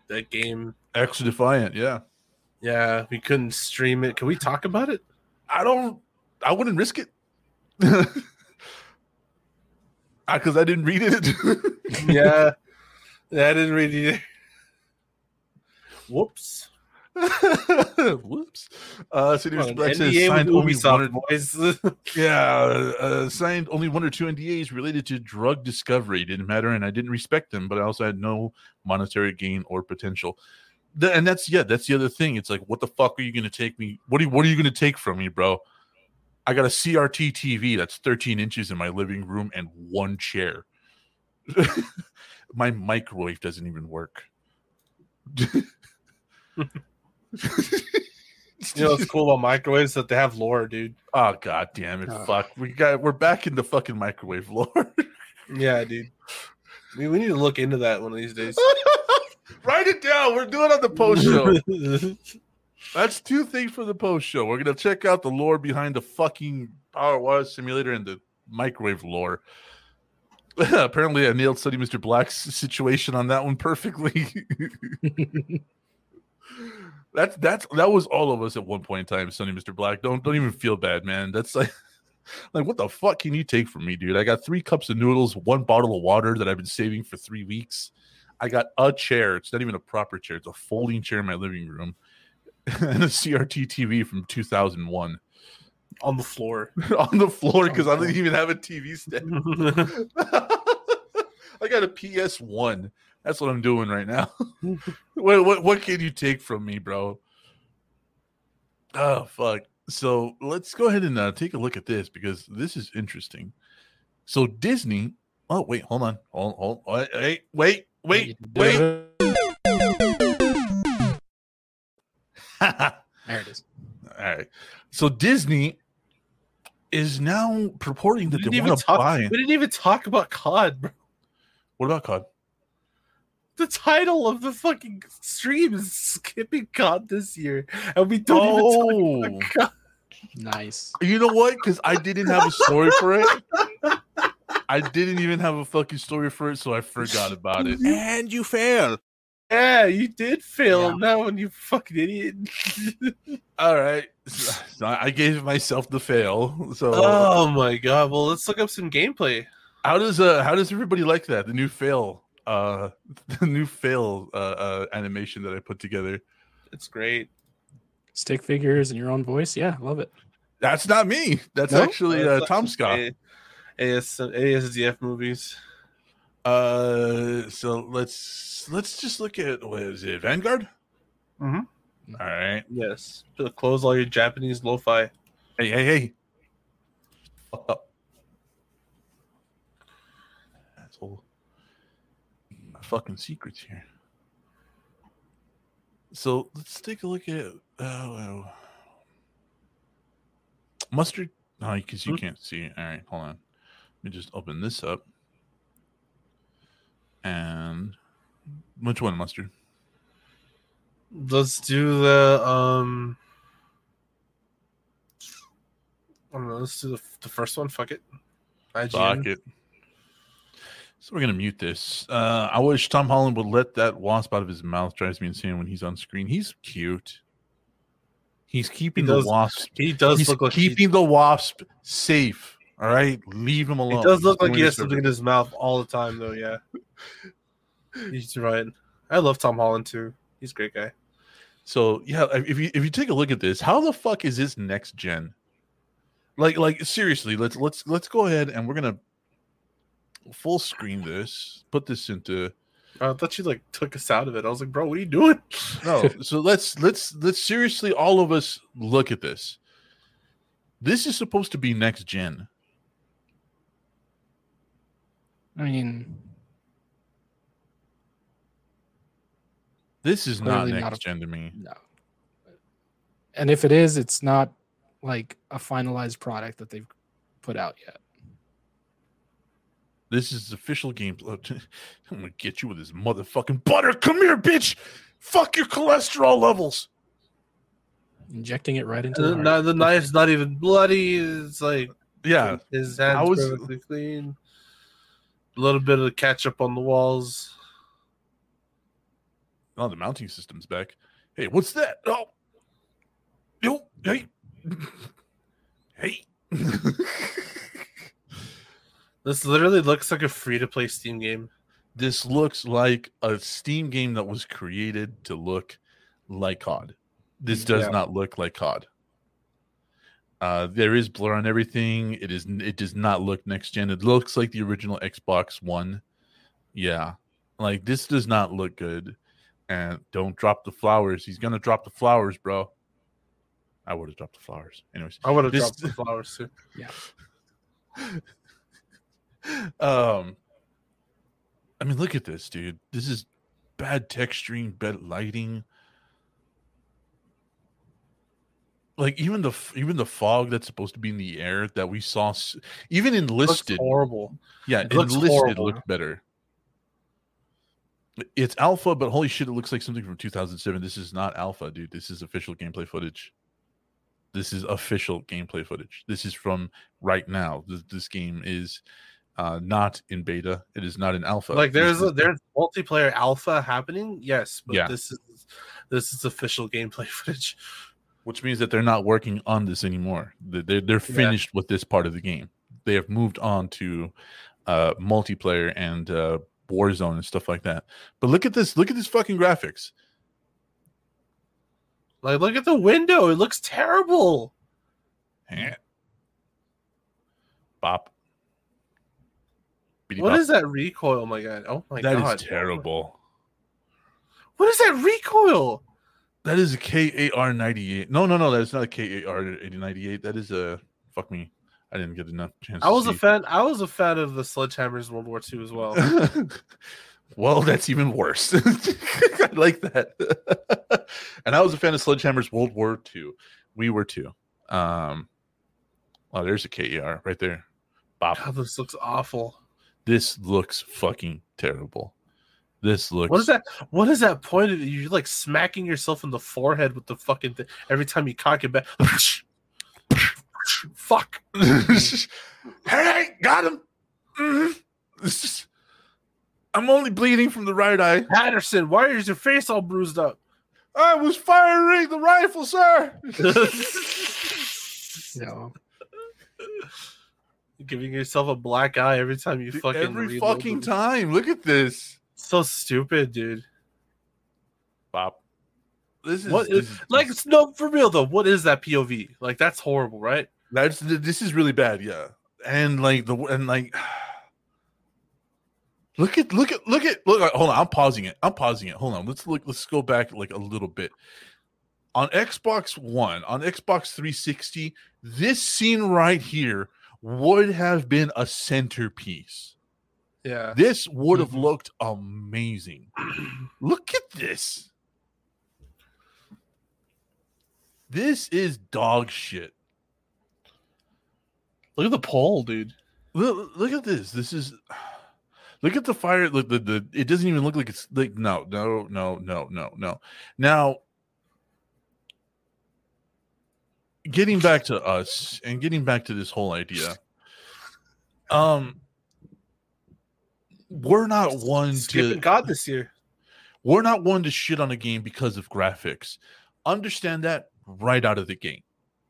that game, extra defiant. Yeah, yeah, we couldn't stream it. Can we talk about it? I don't. I wouldn't risk it *laughs* because I didn't read it. *laughs* yeah, yeah, I didn't read it either. Whoops. *laughs* Whoops. Uh, City of Black says signed only one or, yeah, uh, signed only one or two NDAs related to drug discovery. Didn't matter, and I didn't respect them, but I also had no monetary gain or potential. The- and that's yeah, that's the other thing. It's like, what the fuck are you going to take me? What are you, what are you going to take from me, bro? I got a CRT TV that's 13 inches in my living room and one chair. *laughs* my microwave doesn't even work. *laughs* you know what's cool about microwaves that they have lore, dude. Oh god damn it! Oh. Fuck, we got we're back in the fucking microwave lore. *laughs* Yeah, dude. We, we need to look into that one of these days. Write it down. We're doing on the post show. *laughs* That's two things for the post show. We're gonna check out the lore behind the fucking PowerWash Simulator and the microwave lore. *laughs* Apparently, I nailed Study Mr. Black's situation on that one perfectly. *laughs* that's that's that was all of us at one point in time, Sonny Mr. Black. Don't don't even feel bad, man. That's like like what the fuck can you take from me, dude? I got three cups of noodles, one bottle of water that I've been saving for three weeks. I got a chair. It's not even a proper chair. It's a folding chair in my living room, *laughs* and a CRT TV from 2001 On the floor. *laughs* on the floor because I didn't even have a TV stand. *laughs* I got a PS One. That's what I'm doing right now. what, what what can you take from me, bro? Oh fuck. So let's go ahead and uh, take a look at this because this is interesting. So Disney. Oh wait, hold on. Hold hold. Wait wait wait wait. *laughs* There it is. All right. So Disney is now purporting that We they didn't, even want to talk, buy. we didn't even talk about COD, bro. What about COD? The title of the fucking stream is skipping COD this year, and we don't Oh. even talk about oh. COD. Nice. You know what? Because I didn't have a story for it. *laughs* I didn't even have a fucking story for it, so I forgot *laughs* about it. And you fail. Yeah, you did fail Yeah. now, and you fucking idiot. *laughs* All right, so I gave myself the fail. So oh my god! Well, let's look up some gameplay. how does uh how does everybody like that? The new fail, uh, *laughs* the new fail uh, uh animation that I put together. It's great. Stick figures in your own voice. Yeah, love it. That's not me. That's No? actually uh, TomSka. A- AS, ASDF movies. Uh, so let's let's just look at what is it, Vanguard? Mhm. All right. Yes. To Close all your Japanese lo-fi. Hey, hey, hey. Fuck up. Asshole. My fucking secrets here. So let's take a look at uh, well, mustard. No, because you Hmm? can't see. All right, hold on. Let me just open this up. And which one, mustard? Let's do the um. I don't know. Let's do the, the first one. Fuck it. IGN. Fuck it. So we're gonna mute this. Uh, I wish Tom Holland would let that wasp out of his mouth. Drives me insane when he's on screen. He's cute. He's keeping does- the wasp. He does He's look like he, keeping the wasp safe. All right, leave him alone. It does look He's like he has something in his mouth all the time, though. Yeah. *laughs* He's right. I love Tom Holland too. He's a great guy. So yeah, if you if you take a look at this, how the fuck is this next gen? Like like seriously, let's let's let's go ahead and we're gonna full screen this. Put this into I thought you like took us out of it. I was like, bro, what are you doing? *laughs* no. so let's let's let's seriously all of us look at this. This is supposed to be next gen. I mean, This is not Clearly next not a- gen to me. no. And if it is, it's not like a finalized product that they've put out yet. This is official gameplay. *laughs* I'm gonna get you with this motherfucking butter. Come here, bitch. Fuck your cholesterol levels. Injecting it right into The, the, heart. the knife's not even bloody. It's like Yeah, his I hands was- perfectly clean. A little bit of catch up on the walls. Oh, the mounting system's back. Hey, what's that? Oh, yo, hey, *laughs* hey. *laughs* This literally looks like a free to play Steam game. this looks like a Steam game that was created to look like COD. This does Yeah. not look like COD. Uh, there is blur on everything. It is. It does not look next gen. It looks like the original Xbox One. Yeah, like this does not look good. And don't drop the flowers. He's gonna drop the flowers, bro. I would have dropped the flowers. Anyways, I would have This- dropped the flowers too. *laughs* *laughs* um i mean look at this dude this is bad texturing bad lighting like even the even the fog that's supposed to be in the air that we saw even enlisted horrible. yeah it in looks listed horrible. looked better. It's alpha but holy shit it looks like something from 2007 this is not alpha dude. This is official gameplay footage. This is official gameplay footage. This is from right now. This, this game is uh not in beta. It is not in alpha. Like there's a, there's multiplayer alpha happening, yes, but Yeah. this is this is official gameplay *laughs* footage. Which means that they're not working on this anymore They- they're, they're finished with this part of the game they have moved on to uh multiplayer and uh warzone and stuff like that but look at this look at this fucking graphics Like look at the window; it looks terrible. Eh. Bop. What is that recoil? Oh my god! Oh my That god! That is terrible. What is that recoil? That is a KAR 98. No, no, no, that's not a KAR 98. That is a fuck me. I didn't get enough chance. I was a fan. I was a fan of the Sledgehammers World War II as well. *laughs* well, that's even worse. *laughs* I like that. *laughs* and I was a fan of Sledgehammer's World War II. We were too. Um, oh, there's a KAR right there. Bop. God, this looks awful. This looks fucking terrible. This looks. What is that? What is that point? Of, you're like smacking yourself in the forehead with the fucking thing every time you cock it back. *laughs* Fuck. *laughs* hey, got him. This *laughs* I'm only bleeding from the right eye. Patterson, why is your face all bruised up? I was firing the rifle, sir. No. Giving yourself a black eye every time you fucking Every fucking them. time. Look at this. So stupid, dude. Bob. This is, What this is- is- Like, it's no, for real though. What is that POV? Like, that's horrible, right? that's this is really bad, yeah. And like the and like *sighs* look at look at look at look hold on, I'm pausing it. I'm pausing it. Hold on. Let's look let's go back like a little bit. On Xbox One, on Xbox 360, this scene right here would have been a centerpiece. Yeah. This would have Mhm. looked amazing. *clears throat* Look at this. This is dog shit. Look at the pole, dude. Look, look at this. This is *sighs* look at the fire. Look, the, the it doesn't even look like it's like no, no, no, no, no, no. Now, getting back to us and getting back to this whole idea, um, we're not one Skipping to God this year. we're not one to shit on a game because of graphics. Understand that right out of the gate.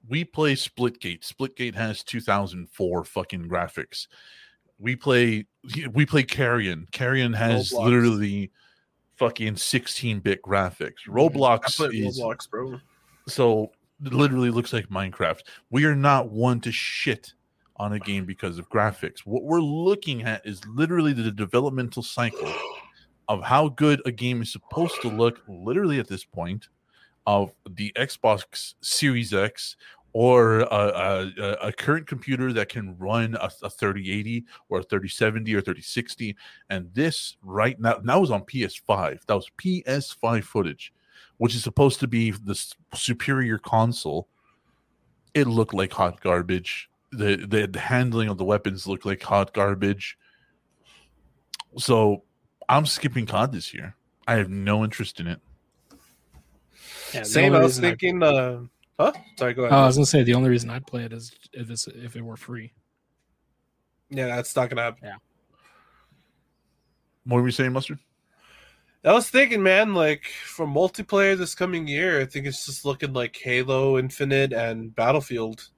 We play Splitgate. Splitgate has 2004 fucking graphics. We play we play Carrion. Carrion has Roblox. literally fucking 16-bit graphics. Mm-hmm. I Roblox is Roblox, bro. so literally looks like Minecraft. We are not one to shit on a game because of graphics. What we're looking at is literally the developmental cycle of how good a game is supposed to look, literally at this point, of the Xbox Series X or a, a, a- current computer that can run a, a 3080 or a 3070 or 3060. And this right now, that was on PS5. That was PS5 footage which is supposed to be the superior console, it looked like hot garbage. The, the the handling of the weapons looked like hot garbage. So I'm skipping COD this year. I have no interest in it. Yeah, Same. I was reason thinking. Uh, huh? Sorry, go ahead. Oh, I was gonna say the only reason I'd play it is if it's if it were free. yeah, that's not gonna happen. What were you saying, Mustard? I was thinking, man, like for multiplayer this coming year, I think it's just looking like Halo Infinite and Battlefield.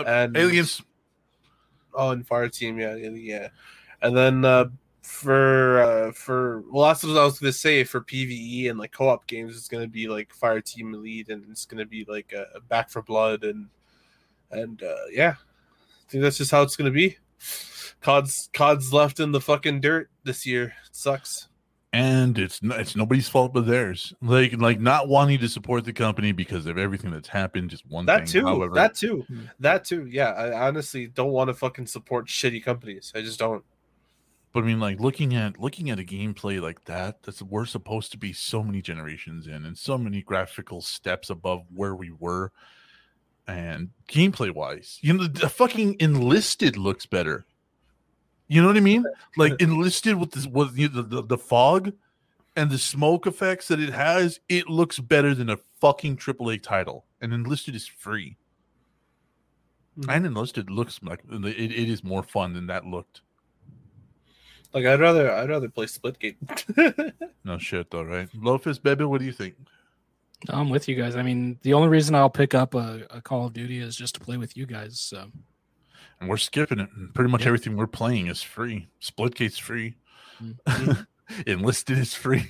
Uh, and Aliens. Oh, and Fire Team, yeah, yeah. And then uh, for uh, for well, that's what I was gonna say. For PVE and like co-op games, it's gonna be like Fireteam Elite, and it's gonna be like uh, Back for Blood, and and uh, yeah, I think that's just how it's gonna be. COD's COD's left in the fucking dirt this year. It sucks. And it's it's nobody's fault but theirs. Like like not wanting to support the company because of everything that's happened. Just one That thing. too. However, That too. Hmm. That too. Yeah, I honestly don't want to fucking support shitty companies. I just don't. But I mean, like looking at looking at a gameplay like that, that's we're supposed to be so many generations in and so many graphical steps above where we were, and gameplay wise, you know, the fucking enlisted looks better. You know what I mean? Like enlisted with this with the, the the fog and the smoke effects that it has, it looks better than a fucking AAA title. And enlisted is free, Mhm. and enlisted looks like it, it is more fun than that looked. Like I'd rather I'd rather play Splitgate. *laughs* No shit, though, right? Lofus, baby, what do you think? I'm with you guys. I mean, the only reason I'll pick up a, a Call of Duty is just to play with you guys. So And we're skipping it. And pretty much Yeah. everything we're playing is free. Splitgate's free. Mhm. *laughs* Enlisted is free.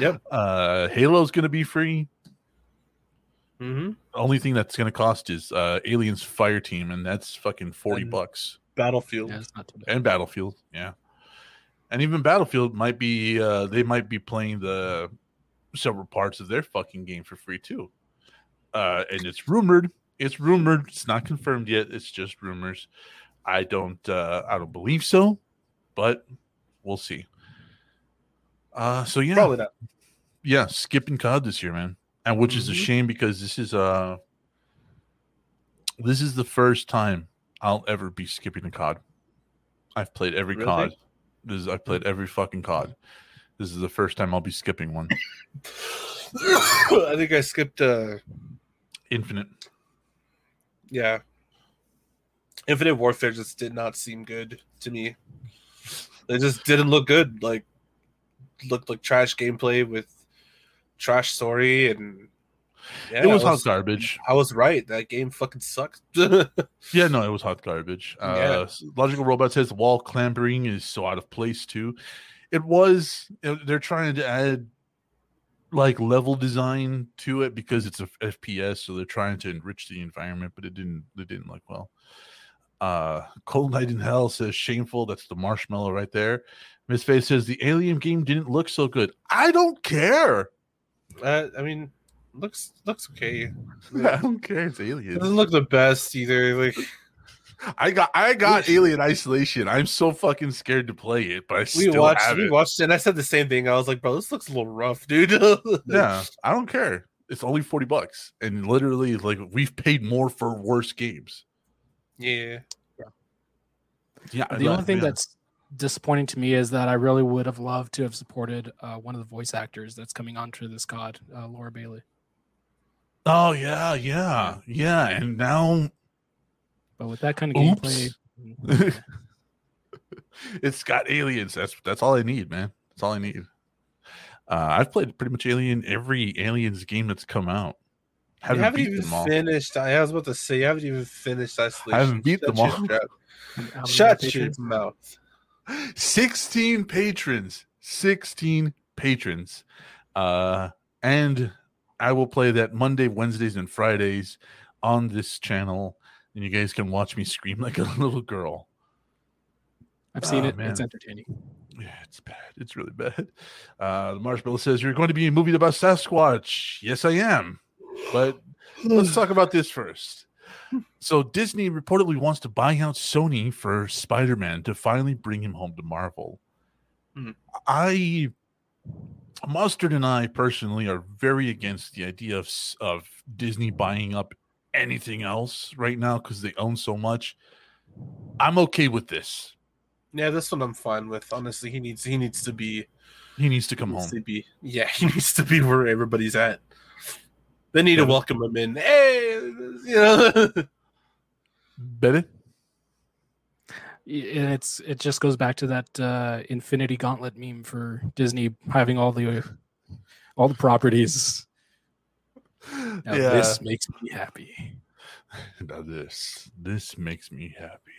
Yep. *laughs* Uh Halo's gonna be free. mm-hmm. Only thing that's gonna cost is uh Aliens Fireteam, and that's fucking 40 And- bucks. Battlefield. yeah, not too bad. And Battlefield, yeah. And even Battlefield might be uh they might be playing the several parts of their fucking game for free too. Uh and it's rumored. It's rumored. It's not confirmed yet. It's just rumors. I don't uh I don't believe so, but we'll see. Uh so yeah. Probably not. Yeah, skipping COD this year, man. And which is a Mhm. shame because this is uh this is the first time I'll ever be skipping a COD. I've played every Really? COD. This is, I've played every fucking COD. This is the first time I'll be skipping one. *coughs* I think I skipped uh Infinite. Yeah. Infinite Warfare just did not seem good to me. It just didn't look good. Like looked like trash gameplay with trash story and yeah, it was I hot garbage. I was right. That game fucking sucked. *laughs* Yeah, no, it was hot garbage. Uh, Yeah. Logical Robot says wall clambering is so out of place too. It was. uh, They're trying to add like level design to it because it's a FPS, so they're trying to enrich the environment, but it didn't. It didn't look well. Uh, Cold Night in Hell says shameful. That's the marshmallow right there. Miss Faith says the Alien game didn't look so good. I don't care. uh, I mean, looks looks okay. *laughs* I don't care. It's It doesn't look the best either. Like I got I got Alien Isolation. I'm so fucking scared to play it, but I we still watched, have we it. watched it, and I said the same thing. I was like, bro, this looks a little rough, dude. *laughs* Yeah, I don't care. It's only 40 bucks. And literally like we've paid more for worse games. yeah. Yeah. The only thing yeah. that's disappointing to me is that I really would have loved to have supported uh, one of the voice actors that's coming onto this COD, uh, Laura Bailey. Oh yeah, yeah, yeah. And now But with that kind of Oops. gameplay, *laughs* it's got aliens. That's that's all I need, man. That's all I need. Uh, I've played pretty much Alien every Aliens game that's come out. You Haven't, haven't beat even them all. finished. I was about to say, you haven't even finished isolation. haven't beat Shut them your all. trap- how many Shut your mouth. 16 patrons 16 patrons uh and i will play that monday wednesdays and fridays on this channel and you guys can watch me scream like a *laughs* little girl I've seen Oh, it. man. It's entertaining. yeah it's bad it's really bad uh the marshmallow says you're going to be a movie about sasquatch yes i am but let's talk about this first. So Disney reportedly wants to buy out Sony for Spider-Man to finally bring him home to Marvel. Hmm. I Mustard and I personally are very against the idea of of Disney buying up anything else right now because they own so much. I'm okay with this. Yeah, this one I'm fine with. Honestly, he needs he needs to be He needs to come needs home. to be yeah, *laughs* he needs to be where everybody's at. They need Yeah, to welcome him in. Hey, *laughs* you know. Betty? And it's it just goes back to that uh, Infinity Gauntlet meme for Disney having all the all the properties. Now, yeah. This makes me happy. *laughs* Now this this makes me happy.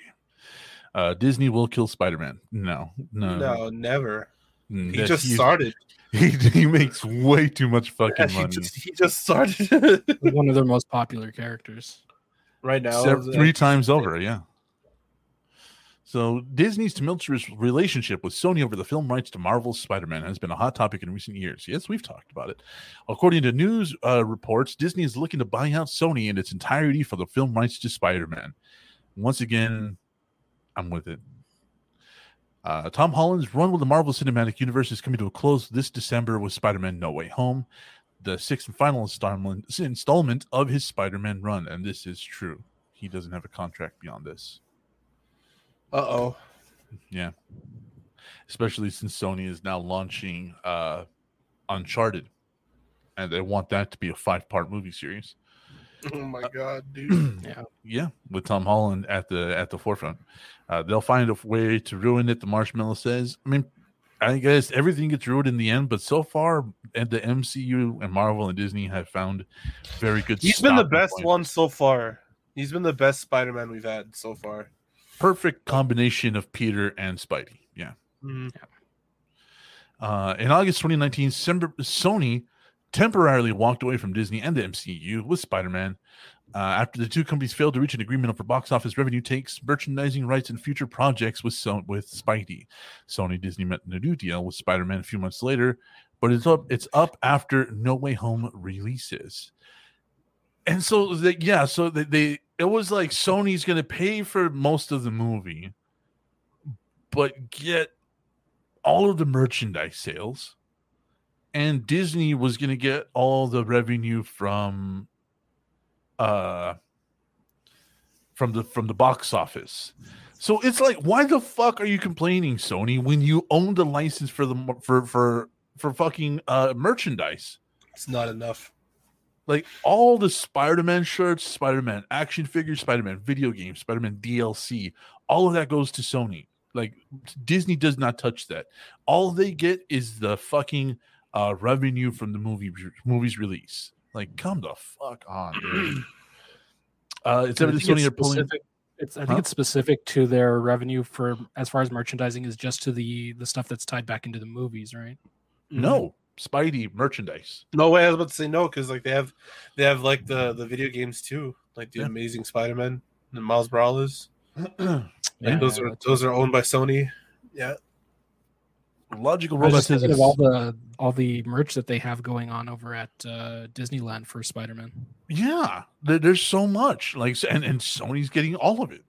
Uh, Disney will kill Spider-Man. No, no, no, never. Mm, He that- just he's- started. *laughs* He, he makes way too much fucking he, money. just, he just started One of their *laughs* most popular characters. right now. Sev- three times over, yeah. So Disney's tumultuous relationship with Sony over the film rights to Marvel's Spider-Man has been a hot topic in recent years. Yes, we've talked about it. According to news uh, reports, Disney is looking to buy out Sony in its entirety for the film rights to Spider-Man. Once again, I'm with it. Uh, Tom Holland's run with the Marvel Cinematic Universe is coming to a close this December with Spider-Man: No Way Home, the sixth and final installment installment of his Spider-Man run, and this is true. He doesn't have a contract beyond this. Uh oh. Yeah. Especially since Sony is now launching uh Uncharted. And they want that to be a five part movie series. Oh my god, dude. *clears throat* Yeah. Yeah, with Tom Holland at the at the forefront. Uh, they'll find a way to ruin it, the marshmallow says. I mean, I guess everything gets ruined in the end, but so far and the MCU and Marvel and Disney have found very good He's been the best points. one so far. He's been the best Spider-Man we've had so far. Perfect combination of Peter and Spidey. Yeah. Mhm. Uh, in August 2019, Sony temporarily walked away from Disney and the MCU with Spider Man. Uh, after the two companies failed to reach an agreement over box office revenue takes, merchandising rights, and future projects with so- with Spidey, Sony Disney met a new deal with Spider Man a few months later, but it's up it's up after No Way Home releases. And so, they, yeah, so they, they it was like Sony's going to pay for most of the movie, but get all of the merchandise sales and Disney was going to get all the revenue from uh from the from the box office. So it's like why the fuck are you complaining Sony when you own the license for the for for for fucking uh merchandise? It's not enough. Like all the Spider-Man shirts, Spider-Man action figures, Spider-Man video games, Spider-Man DLC, all of that goes to Sony. Like Disney does not touch that. All they get is the fucking uh, revenue from the movie movie's release. Like, come the fuck on. dude. *clears throat* uh, it's I evident think Sony are pulling. It's I think Huh? it's specific to their revenue for as far as merchandising is just to the the stuff that's tied back into the movies, right? No, Spidey merchandise. No way. I was about to say no because like they have, they have like the the video games too, like the Yeah. Amazing Spider-Man and Miles Morales. *clears throat* Yeah, Like those are those are owned by Sony. Yeah. Logical I was Robot just says thinking of it's- all the all the merch that they have going on over at uh, Disneyland for Spider-Man. Yeah, there, there's so much like, and and Sony's getting all of it.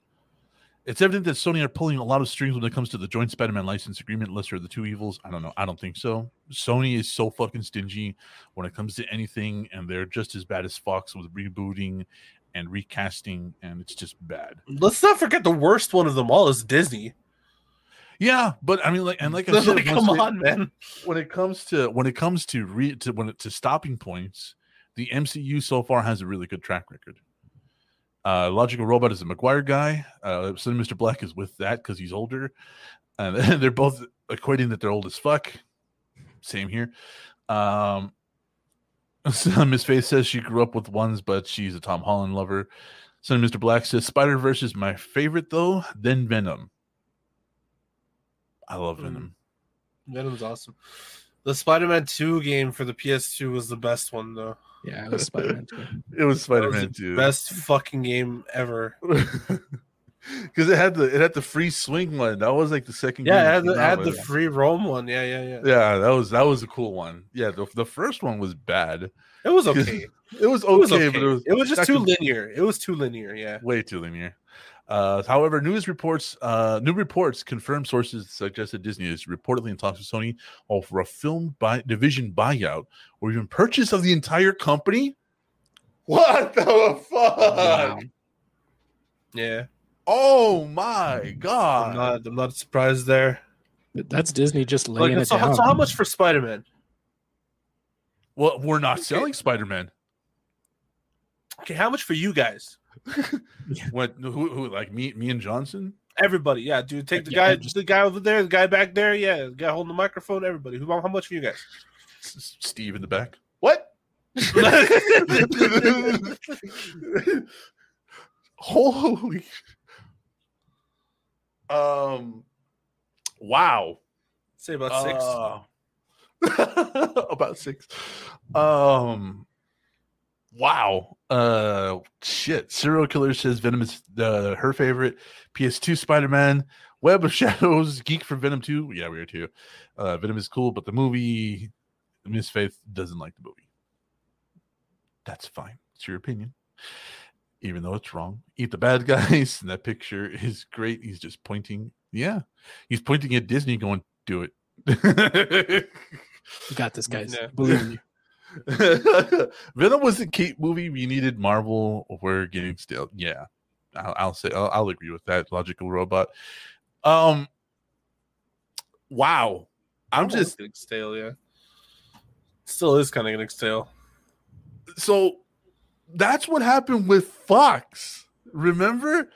It's evident that Sony are pulling a lot of strings when it comes to the joint Spider-Man license agreement. Lesser of the two evils. I don't know. I don't think so. Sony is so fucking stingy when it comes to anything, and they're just as bad as Fox with rebooting and recasting, and it's just bad. Let's not forget the worst one of them all is Disney. Yeah, but I mean, like, and like I *laughs* said, Like, come they- on, man. when it comes to when it comes to re to when it to stopping points, the MCU so far has a really good track record. Uh, Logical Robot is a Maguire guy. Uh, so Mr. Black is with that because he's older, and *laughs* they're both equating that they're old as fuck. Same here. Um, *laughs* so Miss Faith says she grew up with ones, but she's a Tom Holland lover. Sonny Mr. Black says Spider Verse is my favorite though, then Venom. I love Mm. Venom. Venom's awesome. The Spider-Man 2 game for the PS2 was the best one though. Yeah, it was Spider-Man too. *laughs* It was Spider Man the too. Best fucking game ever. *laughs* Because it had the it had the free swing one. That was like the second. Yeah, it had the, it had the free roam one. Yeah, yeah, yeah. yeah, that was that was a cool one. Yeah, the, the first one was bad. It was *laughs* okay. It was okay, It was okay. but it was it was just too linear. It was too linear. Yeah. way too linear. Uh, however, news reports, uh, new reports confirm sources suggest that Disney is reportedly in talks with Sony over a film buy, division buyout or even purchase of the entire company. What the fuck? Wow. Yeah. Oh my I'm god! not. I'm not surprised there. That's Disney just laying Like, it so, down. so how much for Spider-Man? well, we're not selling Spider Man. Okay, how much for you guys? What? Who, who? Like me? Me and Johnson? Everybody, yeah, dude. Take the Yeah, guy, just- the guy over there, the guy back there, yeah, the guy holding the microphone. Everybody, who? How much for you guys? Steve in the back. What? *laughs* Holy. Um. Wow. Say about six. Uh, *laughs* about six. Um. Wow. Uh. Shit. Serial killer says Venom is uh, her favorite. PS2 Spider Man. Web of *laughs* Shadows. Geek for Venom 2. Yeah, we are too. Uh, Venom is cool, but the movie, Miss Faith doesn't like the movie. That's fine. It's your opinion. Even though it's wrong. Eat the bad *laughs* guys. And that picture is great. He's just pointing. Yeah. He's pointing at Disney going, do it. *laughs* You got this, guys. Yeah. Believe in you. *laughs* Venom was a Kate movie. We needed Marvel. We're getting stale. Yeah, I'll, I'll say I'll, I'll agree with that. Logical robot. Um. Wow. I'm Almost just getting stale. Yeah, still is kind of getting stale. so. That's what happened with Fox. Remember,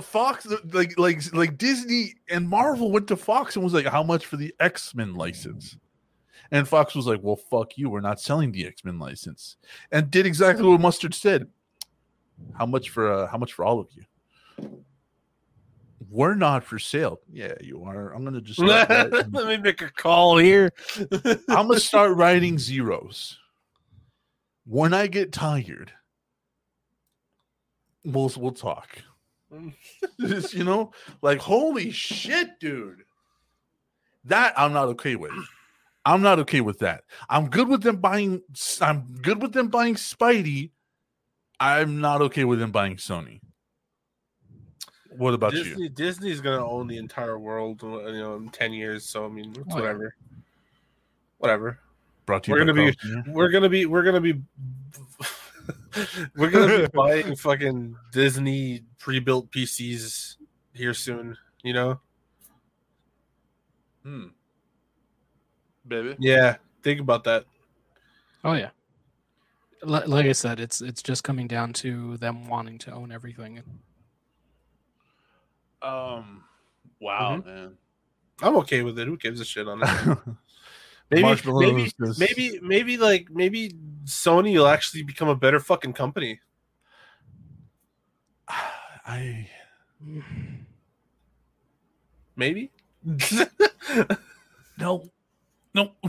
Fox like like like Disney and Marvel went to Fox and was like, "How much for the X Men license?" And Fox was like, "Well, fuck you. We're not selling the X Men license," and did exactly what Mustard said. How much for uh, how much for all of you? We're not for sale. Yeah, you are. I'm gonna just. *laughs* Let me make a call here. *laughs* I'm gonna start writing zeros. When I get tired, we'll we'll talk. *laughs* You know, like holy shit, dude. That I'm not okay with. I'm not okay with that. I'm good with them buying. I'm good with them buying Spidey. I'm not okay with them buying Sony. What about you? Disney, Disney's gonna own the entire world, you know, in ten years. So I mean, it's Oh, yeah. whatever. Whatever. Brought to you we're gonna be- We're gonna be. We're gonna be. *laughs* we're gonna be *laughs* buying fucking Disney pre-built PCs here soon. You know. Hmm. Baby. Yeah. Think about that. Oh yeah. Li- Like I said, it's it's just coming down to them wanting to own everything. Um, Wow, Mhm. man. I'm okay with it. Who gives a shit on that? *laughs* Maybe, Marshmallow maybe, says- maybe, maybe, like maybe Sony will actually become a better fucking company. *sighs* I Maybe. *laughs* no, no. *laughs*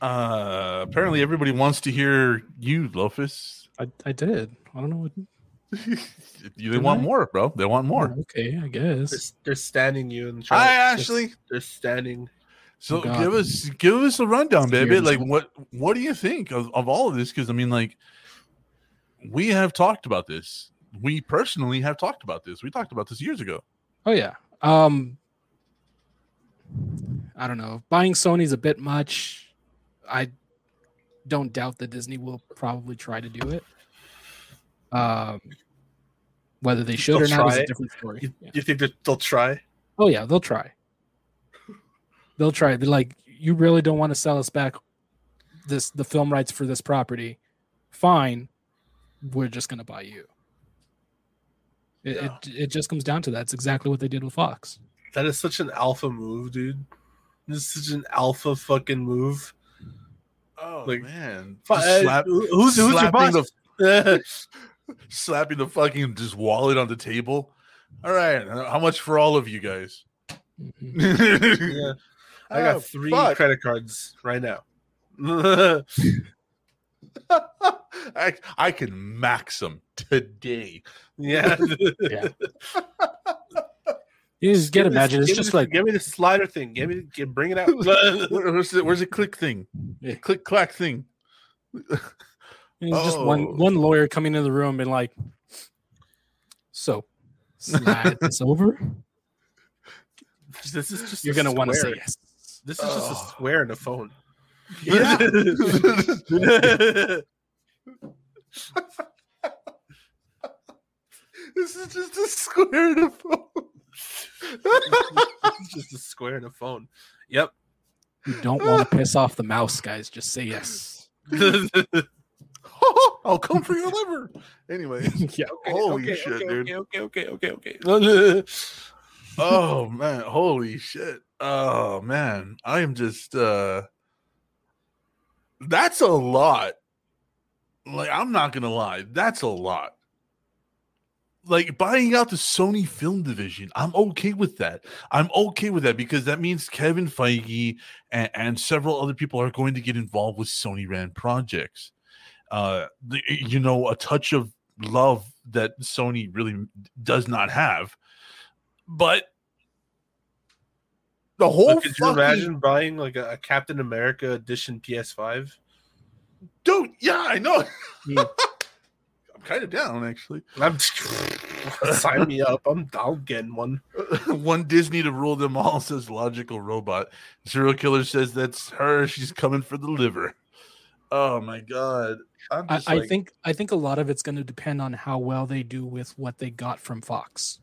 uh, apparently, everybody wants to hear you, Lofus. I, I did. I don't know what. You- *laughs* they want I? more, bro. They want more. Oh, okay, I they're, guess. they're standing you and Hi, trying. Ashley. They're standing. So Oh, give us give us a rundown, Scared baby. Like what what do you think of, of all of this? Because I mean, like we have talked about this. We personally have talked about this. We talked about this years ago. Oh yeah. Um I don't know. Buying Sony's a bit much. I don't doubt that Disney will probably try to do it. Um whether they should or They'll not is a different story. You, Yeah. you think that they'll try? Oh yeah, they'll try. They'll try. They're like, you really don't want to sell us back this the film rights for this property. Fine, we're just gonna buy you. It, Yeah. it it just comes down to that. It's exactly what they did with Fox. That is such an alpha move, dude. This is such an alpha fucking move. Oh Like, man, Fu- Just uh, slap- who's who's your slapping boss? the *laughs* slapping the fucking just wallet on the table. All right, how much for all of you guys? Mhm. *laughs* yeah, I got Oh, three fuck. credit cards right now. *laughs* I I can max them today. yeah, Yeah. You just get Give imagine this- it's just this- like give me the slider thing. Give me, give, bring it out. *laughs* Where's the where's the click thing? Yeah. Click clack thing. *laughs* it's just Oh. one one lawyer coming into the room and like, so slide this *laughs* over. this is just You're gonna want to say yes. This is just a Oh. square in a phone. Yeah. this is just a square in a phone. It's just a square and a phone. Yep. You don't want to piss off the mouse, guys. Just say yes. *laughs* I'll come for your liver. Anyway, *laughs* yeah. holy okay, shit, okay, dude. Okay, okay, okay, okay, okay. *laughs* oh man, holy shit. Oh man, I am just uh that's a lot. Like I'm not going to lie, that's a lot. Like buying out the Sony film division, I'm okay with that. I'm okay with that because that means Kevin Feige and, and several other people are going to get involved with Sony ran projects. Uh, the, you know, a touch of love that Sony really does not have. But the whole could you imagine buying like a, a Captain America edition PS5? dude? Yeah, I know. *laughs* Hmm. I'm kind of down actually. *laughs* I'm *laughs* sign me up. I'm I'm getting one. *laughs* One Disney to rule them all says logical robot. Serial killer says that's her. She's coming for the liver. Oh my god. I'm I, just I like- think I think a lot of it's going to depend on how well they do with what they got from Fox.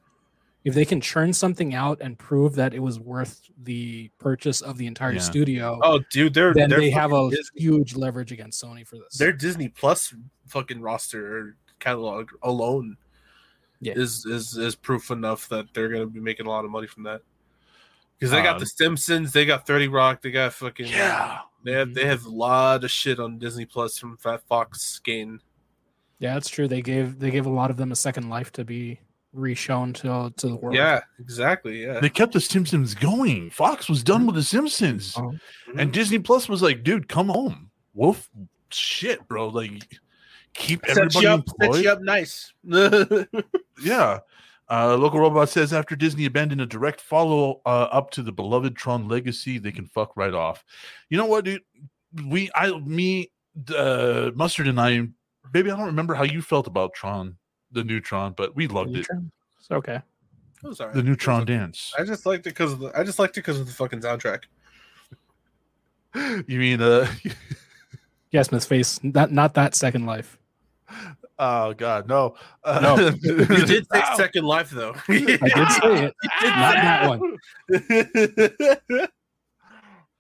If they can churn something out and prove that it was worth the purchase of the entire Yeah. studio, Oh, dude, they're then they're they have a Disney, huge leverage against Sony for this. their Disney Plus fucking roster or catalog alone Yeah. is is is proof enough that they're gonna be making a lot of money from that. Because they got Um, the Simpsons, they got Thirty Rock, they got fucking yeah. They have they mm-hmm. have a lot of shit on Disney Plus from Fat Fox gain. yeah, that's true. They gave they gave a lot of them a second life to be reshown to to the world. Yeah, exactly. Yeah. They kept the Simpsons going. Fox was done with the Simpsons. Oh. And mm-hmm. Disney Plus was like, dude, come home. Wolf shit, bro. Like keep set everybody you up, set you up nice. *laughs* Yeah. Uh, logical robot says after Disney abandoned a direct follow uh, up to the beloved Tron legacy, they can fuck right off. You know what, dude? We, I, me, uh, mustard, and I, baby, I don't remember how you felt about Tron, the new Tron, but we loved it. It's okay. It was alright. The It new was Tron okay. dance. I just liked it because of the, I just liked it because of the fucking soundtrack. *laughs* You mean, uh, *laughs* yes, Smith's face. Not not that second life. Oh god, no, uh, No. *laughs* You did take Ow. Second Life though. *laughs* I did say it. *laughs* Not that one.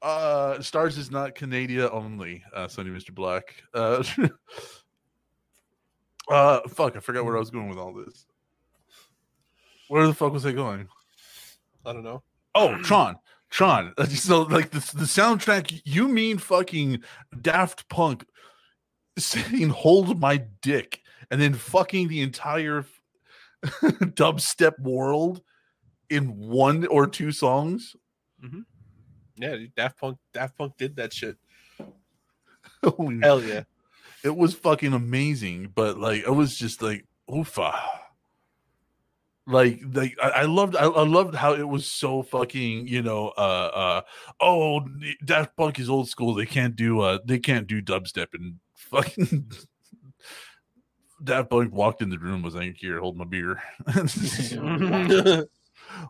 Uh, Stars is not Canada only. Uh, Sonny Mr. Black. Uh, uh, fuck, I forgot where I was going with all this. Where the fuck was I going? I don't know. Oh, Tron. Tron. So like the the soundtrack, you mean fucking Daft Punk saying hold my dick and then fucking the entire *laughs* dubstep world in one or two songs? Yeah, dude, Daft Punk. Daft Punk did that shit. Holy Hell yeah. it was fucking amazing but like it was just like oofa like like i, I loved I, I loved how it was so fucking you know uh uh oh daft punk is old school they can't do uh they can't do dubstep and fucking daft punk walked in the room was like here hold my beer *laughs*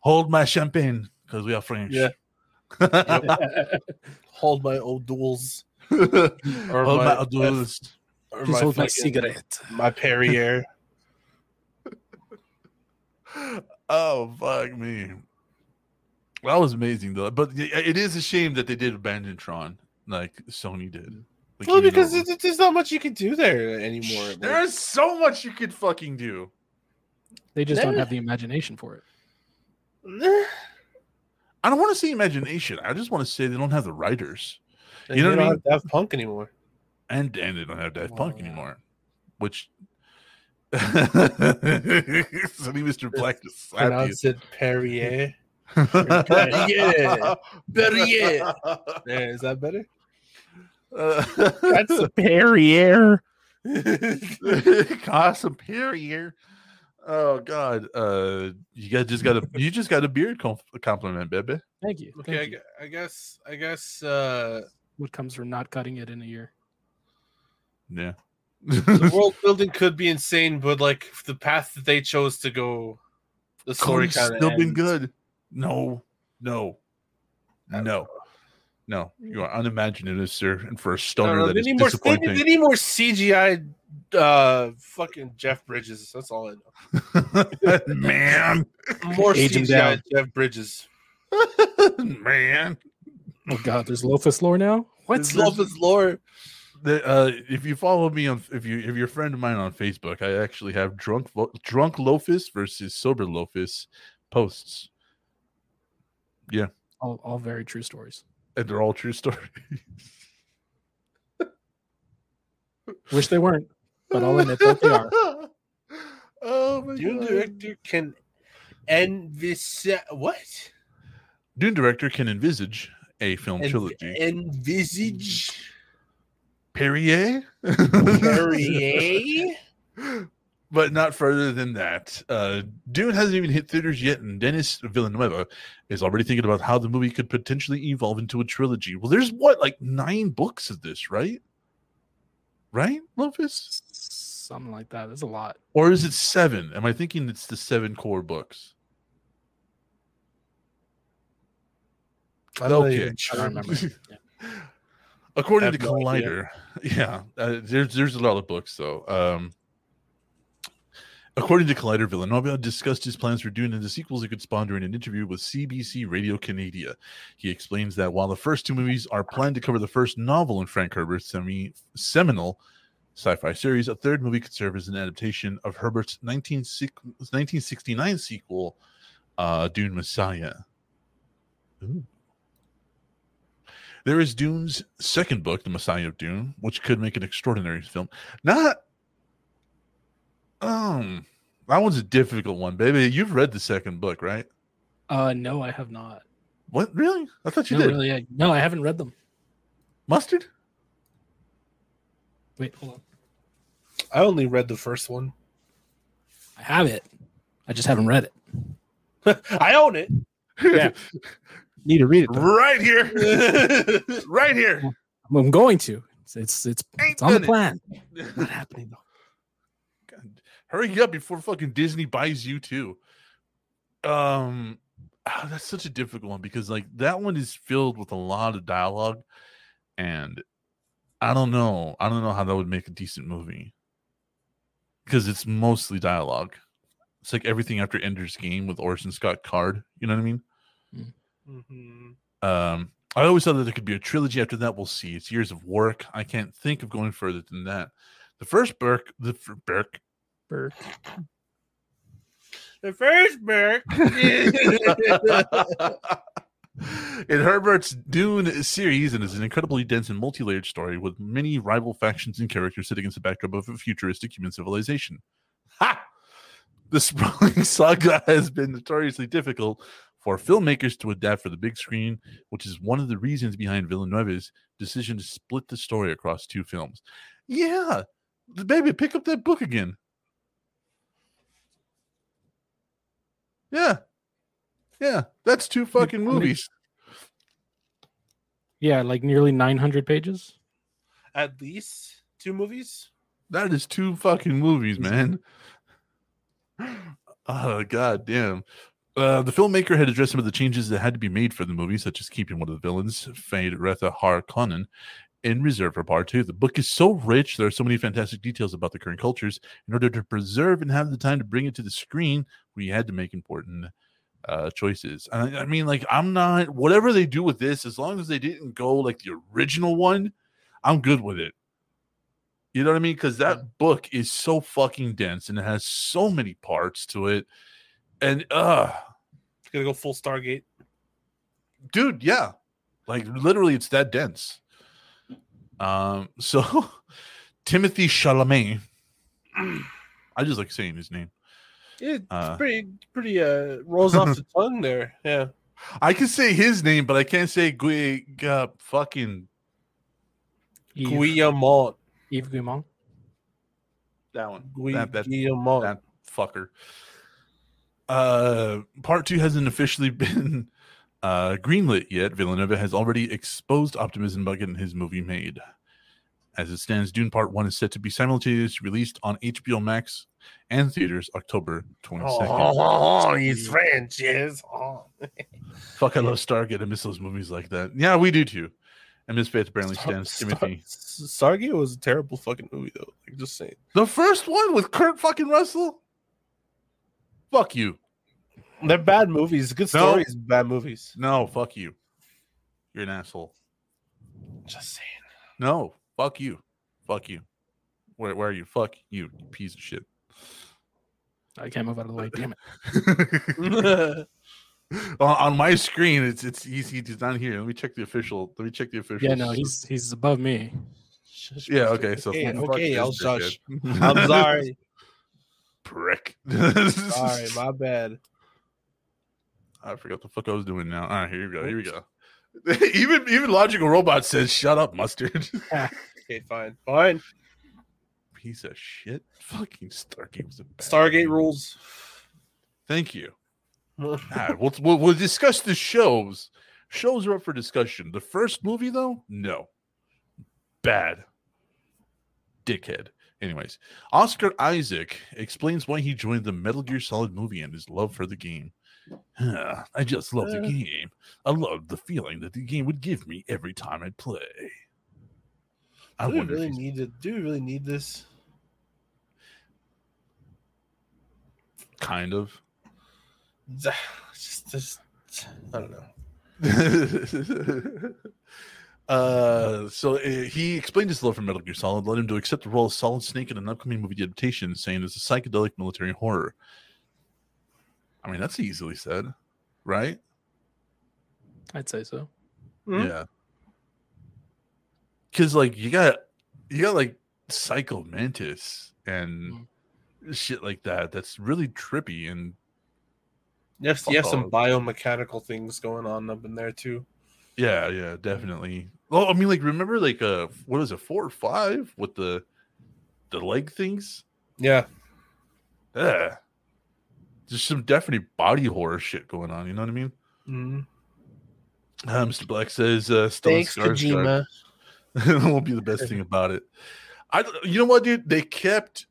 hold my champagne because we are french Yeah. *laughs* Hold my old duels. *laughs* hold my- my, duels. Or Just hold my cigarette. My Perrier. oh fuck me that was amazing though but it is a shame that they did abandon tron like sony did like, well, because though- it, there's not much you can do there anymore. Like, there's so much you could fucking do They just don't have the imagination for it. I don't want to say imagination i just want to say they don't have the writers And You know they what I don't have Daft Punk anymore. and and they don't have Daft Punk yeah. anymore which *laughs* Sonny Mr. Black just slapped you. Pronounce it Perrier. yeah. *laughs* Perrier. Yeah, *laughs* is that better? That's a Perrier. Cost superior. Oh God. Uh you got just got a you just got a beard com- compliment, baby. Thank you. Okay, I, you. I guess. I guess. uh What comes from not cutting it in a year? Yeah. The *laughs* world building could be insane, but like the path that they chose to go, the story Story's kind of still been good. No, no, no. don't no, no. You are unimaginative, sir. And for a don't stoner, know, that they, is need more, they, disappointing. need, they need more CGI. Uh, fucking Jeff Bridges. That's all I know. *laughs* Man, More Age CGI. Jeff Bridges. *laughs* man. Oh God, there's Lofus lore now. What's There's- love is lore? The, uh, if you follow me on, if you if you're a friend of mine on Facebook, I actually have drunk Vo- drunk Lofus versus sober Lofus posts, Yeah, All, all very true stories. And they're all true stories. *laughs* Wish they weren't, but I'll admit that they are. *laughs* Oh my Dune god! director can envisage what? Dune director can envisage a film En- trilogy. envisage Perrier, Perrier. *laughs* but not further than that. Uh, Dune hasn't even hit theaters yet, and Denis Villeneuve is already thinking about how the movie could potentially evolve into a trilogy. Well, there's what like nine books of this, right? Right, Lopez? Something like that. There's a lot. Or is it seven? Am I thinking it's the seven core books? I'm not Okay. I don't remember. *laughs* Yeah. According to no Collider, *laughs* yeah, uh, there's there's a lot of books though. Um, according to Collider, Villanova discussed his plans for doing the sequels he could spawn during an interview with CBC Radio Canada. He explains that while the first two movies are planned to cover the first novel in Frank Herbert's semi seminal sci-fi series, a third movie could serve as an adaptation of Herbert's 19, 1969 sequel, uh, Dune Messiah. Ooh. There is Dune's second book, The Messiah of Dune, which could make an extraordinary film. Not um that one's a difficult one, baby. You've read the second book, right? Uh, no, I have not. What really? I thought you no, did. really, I, no, I haven't read them. Mustard? Wait, hold on. I only read the first one. I have it. I just haven't read it. *laughs* I own it. Yeah. *laughs* Need to read it. though. right here. *laughs* right here. I'm going to. It's it's it's, it's on the done it. plan. Not happening though. God, hurry up before fucking Disney buys you too. Um, ah, that's such a difficult one because like that one is filled with a lot of dialogue, and I don't know. I don't know how that would make a decent movie because it's mostly dialogue. It's like everything after Ender's Game with Orson Scott Card. You know what I mean? Mhm. Um, I always thought that there could be a trilogy after that. We'll see. It's years of work. I can't think of going further than that. The first Burke, the fir- Burke, Burke. the first book. *laughs* in Herbert's Dune series, and is an incredibly dense and multi-layered story with many rival factions and characters set against the backdrop of a futuristic human civilization. Ha! The sprawling *laughs* saga has been notoriously difficult for filmmakers to adapt for the big screen, which is one of the reasons behind Villeneuve's decision to split the story across two films. Yeah, baby, pick up that book again. Yeah, yeah, that's two fucking movies. Yeah, like nearly 900 pages. At least two movies. That is two fucking movies, man. *gasps* Oh god damn. Uh, the filmmaker had addressed some of the changes that had to be made for the movie, such as keeping one of the villains, Feyd-Rautha Harkonnen, in reserve for part two. The book is so rich, there are so many fantastic details about the current cultures. In order to preserve and have the time to bring it to the screen, we had to make important uh choices. I, I mean, like, I'm not whatever they do with this, as long as they didn't go like the original one, I'm good with it. You know what I mean? Because that book is so fucking dense and it has so many parts to it. And uh it's Gonna go full Stargate. dude, yeah. Like literally it's that dense. Um, *laughs* so Timothy Chalamet. *clears throat* I just like saying his name. It's Uh, pretty, pretty. Uh, rolls off the *laughs* tongue there. Yeah. I can say his name, but I can't say Gui uh, fucking Yves, Guillemot. Yves Guillemot. that one. Gui- That- that- Guillemot. that fucker. Uh, part two hasn't officially *laughs* been uh, greenlit yet. Villeneuve has already exposed optimism about getting his movie made. As it stands, Dune Part One is set to be simultaneously released on HBO Max and theaters October twenty second. Oh, he's French, yes. Oh. oh, oh *laughs* fuck, I love Stargate. I miss those movies like that. Yeah, we do too. And Miss Faith apparently stands Star- Timothy. Star- Stargate was a terrible fucking movie, though. Like, just saying. The first one with Kurt fucking Russell. Fuck you. They're bad movies. Good No. stories, bad movies. No, fuck you. You're an asshole. Just saying. No, fuck you. Fuck you. Where, where are you? Fuck you, you piece of shit. I can't move out of the way. *laughs* Damn it. *laughs* on, on my screen, it's it's easy. He's not here. Let me check the official. Let me check the official. Yeah, no, he's he's above me. Shush, Yeah. Okay. So okay, okay I'll dickhead. shush. *laughs* I'm sorry. prick. sorry, my bad. I forgot the fuck I was doing now. All right, here we go. Here we go. even even logical robot says, "Shut up, mustard." Okay, fine, fine. Piece of shit. Fucking Stargate was a bad Stargate rules. Thank you. *laughs* We'll, we'll we'll discuss the shows. Shows are up for discussion. The first movie, though, no, bad, dickhead. Anyways, Oscar Isaac explains why he joined the Metal Gear Solid movie and his love for the game. "Ah, *sighs* I just love the Uh. game. I love the feeling that the game would give me every time I'd play. I do we wonder. really if need to, Do we really need this? kind of. Just, just, I don't know. *laughs* uh, so uh, he explained his love for Metal Gear Solid, led him to accept the role of Solid Snake in an upcoming movie adaptation, saying it's a psychedelic military horror. I mean, that's easily said, right? I'd say so. Mhm. Yeah. Cause like you got you got like Psycho Mantis and shit like that. That's really trippy and Yes, you have some biomechanical things going on up in there too. Yeah, yeah, definitely. Well, I mean, like, remember, like, uh, what was it, four or five with the the leg things? Yeah, Yeah, just some definite body horror shit going on. You know what I mean? Mhm. Uh, Mr. Black says, uh, Stellan thanks Skarsgård Kojima. *laughs* won't be the best thing about it. I, you know what, dude? They kept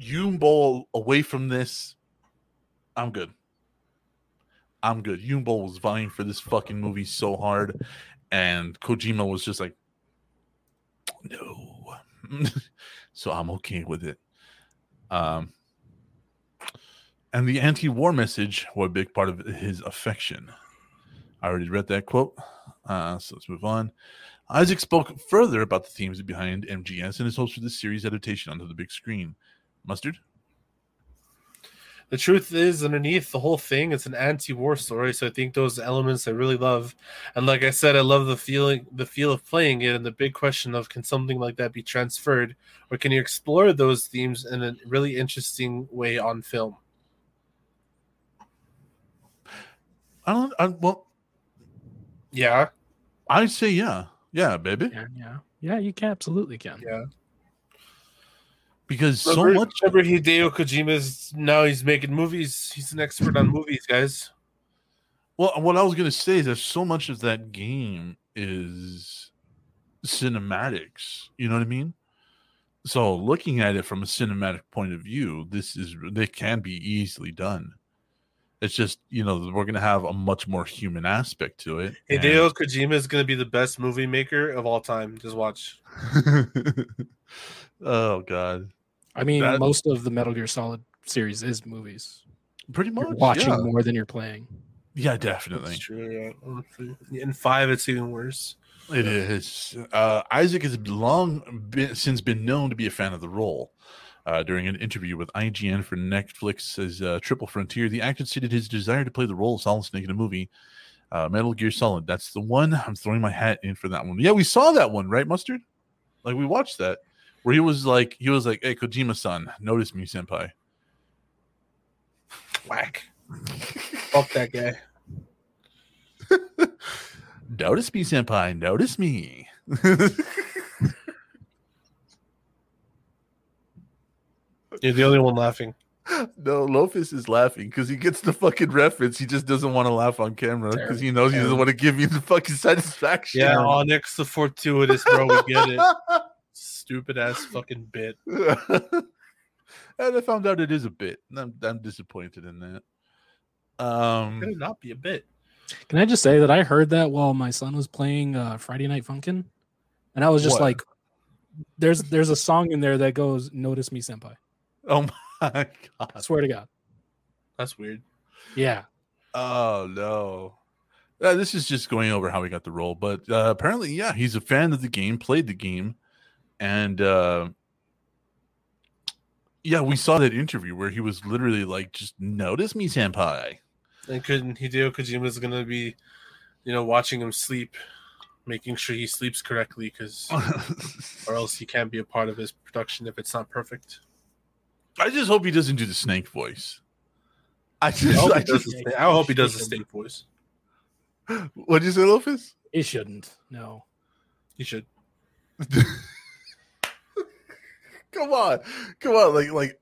Yoon away from this. I'm good. I'm good. Yoon was vying for this fucking movie so hard, and Kojima was just like, no. *laughs* so I'm okay with it. Um, and the anti-war message were a big part of his affection. I already read that quote, uh, so let's move on. Isaac spoke further about the themes behind MGS and his hopes for this series adaptation onto the big screen. Mustard? the truth is underneath the whole thing it's an anti-war story so i think those elements i really love and like i said i love the feeling the feel of playing it and the big question of can something like that be transferred or can you explore those themes in a really interesting way on film I don't. I, well, yeah I say yeah, yeah, baby, Yeah, yeah, yeah. You can absolutely can. yeah because so much. remember hideo kojima's now he's making movies he's an expert on movies guys Well, what I was gonna say is that so much of that game is cinematics. You know what I mean? So looking at it from a cinematic point of view, this is they can be easily done. It's just you know we're gonna have a much more human aspect to it. and- hideo kojima is going to be the best movie maker of all time just watch *laughs* oh god, I mean, That- most of the Metal Gear Solid series is movies. pretty much You're watching Yeah, more than you're playing. yeah definitely. That's true. Yeah. In five, it's even worse. It is. Uh, Isaac has long been, since been known to be a fan of the role. Uh, during an interview with IGN for Netflix's uh, Triple Frontier, the actor stated his desire to play the role of Solid Snake in a movie, uh, Metal Gear Solid. That's the one. I'm throwing my hat in for that one. Yeah, we saw that one, right, Mustard? Like we watched that, where he was like, he was like, "Hey, Kojima-san, notice me, senpai." *laughs* Whack. Fuck that guy. *laughs* Notice me, senpai. Notice me. *laughs* You're the only one laughing. No, Lofus is laughing because he gets the fucking reference. He just doesn't want to laugh on camera because he knows he doesn't want to give you the fucking satisfaction. Yeah, Onyx the fortuitous, bro. We get it. Stupid ass fucking bit. *laughs* and I found out it is a bit. I'm, I'm disappointed in that. Could Um, it not be a bit? Can I just say that I heard that while my son was playing uh, Friday Night Funkin', and I was just What? like, "There's there's a song in there that goes Notice Me, Senpai." *laughs* oh my god! I swear to God. That's weird. Yeah, Oh no! Uh, this is just going over how he got the role, but uh, apparently, yeah, he's a fan of the game, played the game, and uh, yeah, we saw that interview where he was literally like, "Just notice me, senpai." And couldn't Hideo Kojima's gonna be, you know, watching him sleep, making sure he sleeps correctly, because *laughs* or else he can't be a part of his production if it's not perfect. I just hope he doesn't do the snake voice. I I just, hope I just the, I hope he does the snake voice. what did you say, Lofus? it shouldn't. No, He should. *laughs* come on, come on, like, like,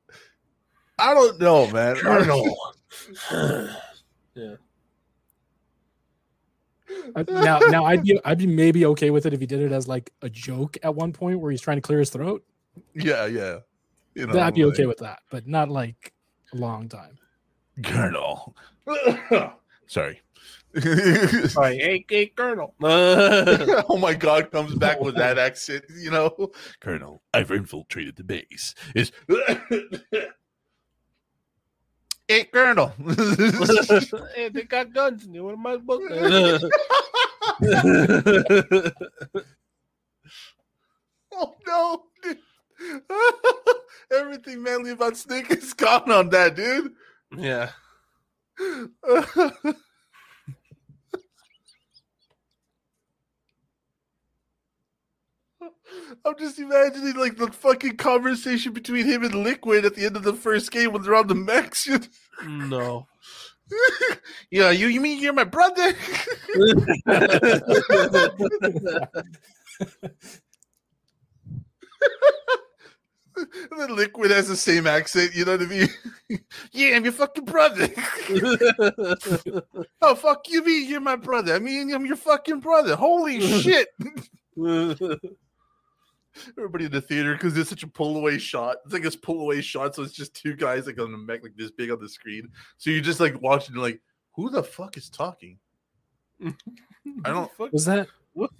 I don't know, man. I don't know. *laughs* yeah. Now now I'd be I'd be maybe okay with it if he did it as like a joke at one point where he's trying to clear his throat. yeah, yeah. You know, Then I'd be like, okay with that, but not like a long time. Colonel. *coughs* Sorry. Sorry, hey, *laughs* hey, Colonel. *laughs* oh my god, comes back with that accent, you know. Colonel, I've infiltrated the base. Is *coughs* Hey Colonel. *laughs* hey, they got guns. in You want my book? oh no. Dude. Everything manly about Snake is *laughs* gone on that, dude. yeah. *laughs* I'm just imagining like the fucking conversation between him and Liquid at the end of the first game when they're on the mechs. *laughs* No. yeah, you you mean you're my brother? *laughs* and then Liquid has the same accent, you know what I mean? *laughs* yeah, I'm your fucking brother. *laughs* oh fuck you mean you're my brother. I mean I'm your fucking brother. Holy shit. Everybody in the theater because it's such a pull away shot. It's like this pull away shot, so it's just two guys like on the mech, like this big on the screen. So you're just like watching, like, who the fuck is talking? I don't. Was that What?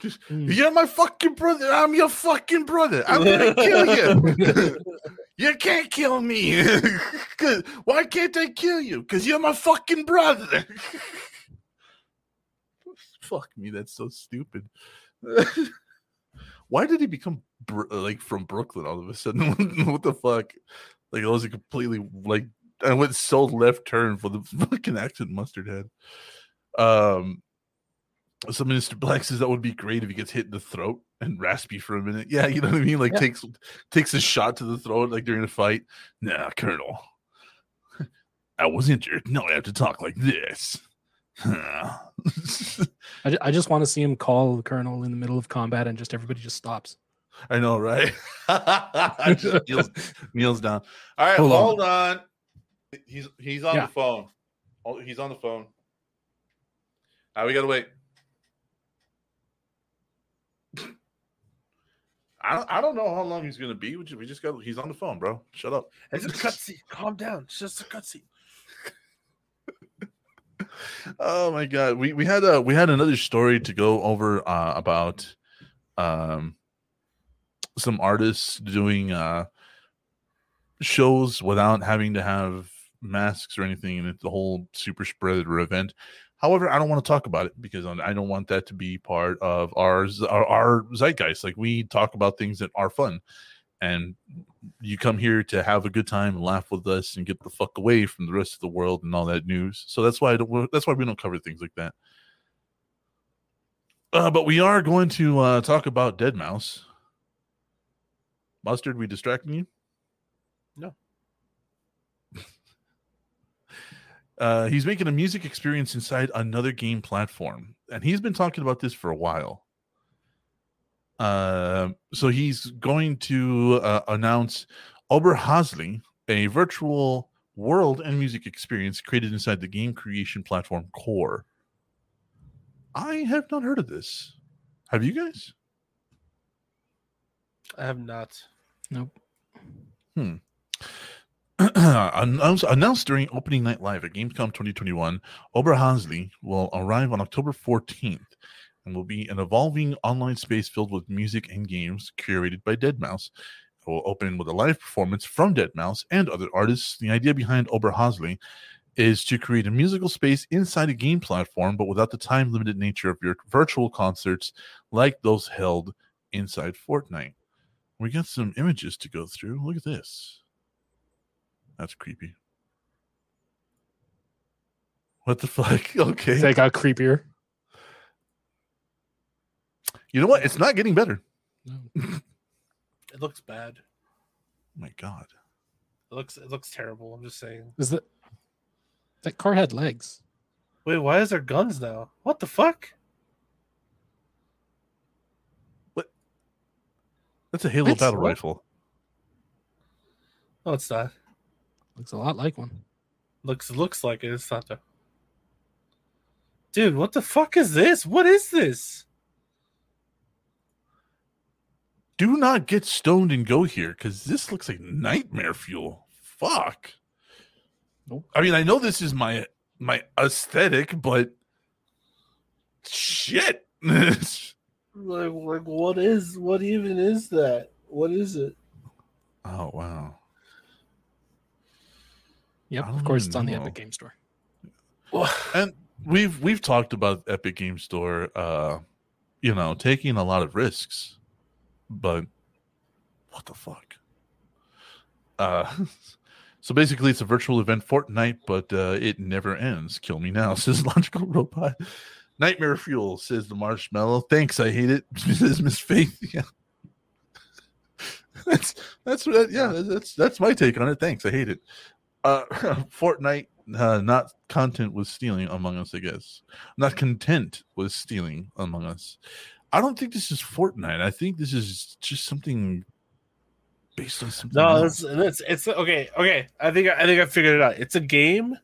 Just- Mm. You're my fucking brother. I'm your fucking brother. I'm gonna kill you. *laughs* you can't kill me. *laughs* 'Cause- Why can't I kill you? Because you're my fucking brother. *laughs* Fuck me. That's so stupid. Why did he become like from Brooklyn all of a sudden? what the fuck? Like it was a completely like I went so left turn for the fucking accent mustard head. Um, so Mr. Black says that would be great if he gets hit in the throat and raspy for a minute. Yeah, you know what I mean. Like Yeah. takes takes a shot to the throat like during a fight. Nah, Colonel, *laughs* I was injured. No, I have to talk like this. *laughs* I, I just want to see him call the colonel in the middle of combat and just everybody just stops. I know, right? *laughs* Kneels, kneels down. All right, Hold on. hold on. He's he's on Yeah. the phone. He's on the phone. All right, we gotta wait. I don't, I don't know how long he's gonna be. We ju- we just got he's on the phone, bro. Shut up. It's a cutscene. Calm down. It's just a cutscene. *laughs* oh my god we we had a we had another story to go over uh about um some artists doing uh shows without having to have masks or anything and it's the whole super spreader event however i don't want to talk about it because i don't want that to be part of our our, our zeitgeist like we talk about things that are fun and you come here to have a good time and laugh with us and get the fuck away from the rest of the world and all that news. So that's why I don't, that's why we don't cover things like that. Uh, but we are going to uh, talk about Deadmau5. Mustard, we distracting you? Uh, he's making a music experience inside another game platform, and he's been talking about this for a while. Uh, so he's going to uh, announce Oberhasli, a virtual world and music experience created inside the game creation platform Core. I have not heard of this. Have you guys? I have not. Nope. *clears throat* announced, announced during opening night live at Gamescom 2021, Oberhasli will arrive on October 14th and will be an evolving online space filled with music and games curated by Deadmau5. It will open with a live performance from Deadmau5 and other artists. The idea behind Oberhasli is to create a musical space inside a game platform, but without the time limited nature of your virtual concerts like those held inside Fortnite. We got some images to go through. Look at this. That's creepy. What the fuck? *laughs* Okay. That got creepier. You know what? It's not getting better. *laughs* It looks bad. Oh my God. It looks it looks terrible. I'm just saying. Is that that car had legs? Wait, why is there guns now? What the fuck? What? That's a Halo That's battle what- rifle. No, it's not. Looks a lot like one. Looks looks like it. It's not though. Dude, what the fuck is this? What is this? Do not get stoned and go here because this looks like nightmare fuel. Fuck. Nope. I mean, I know this is my my aesthetic, but shit. *laughs* Like, like what is what even is that? What is it? oh wow. Yep, of course even it's on the. Epic Game Store. and we've we've talked about Epic Game Store, uh, you know, taking a lot of risks, but what the fuck? Uh, *laughs* so basically, it's a virtual event Fortnite, but uh, it never ends. Kill me now, *laughs* says Logical Robot. Nightmare Fuel says the Marshmallow. Thanks, I hate it. *laughs* says Miss Faith. Yeah. That's that's yeah that's that's my take on it. Thanks, I hate it. Uh, *laughs* Fortnite uh, not content was stealing among us, I guess. Not content was stealing among us. I don't think this is Fortnite. I think this is just something based on something. No, it's it's okay. Okay, I think I think I figured it out. It's a game.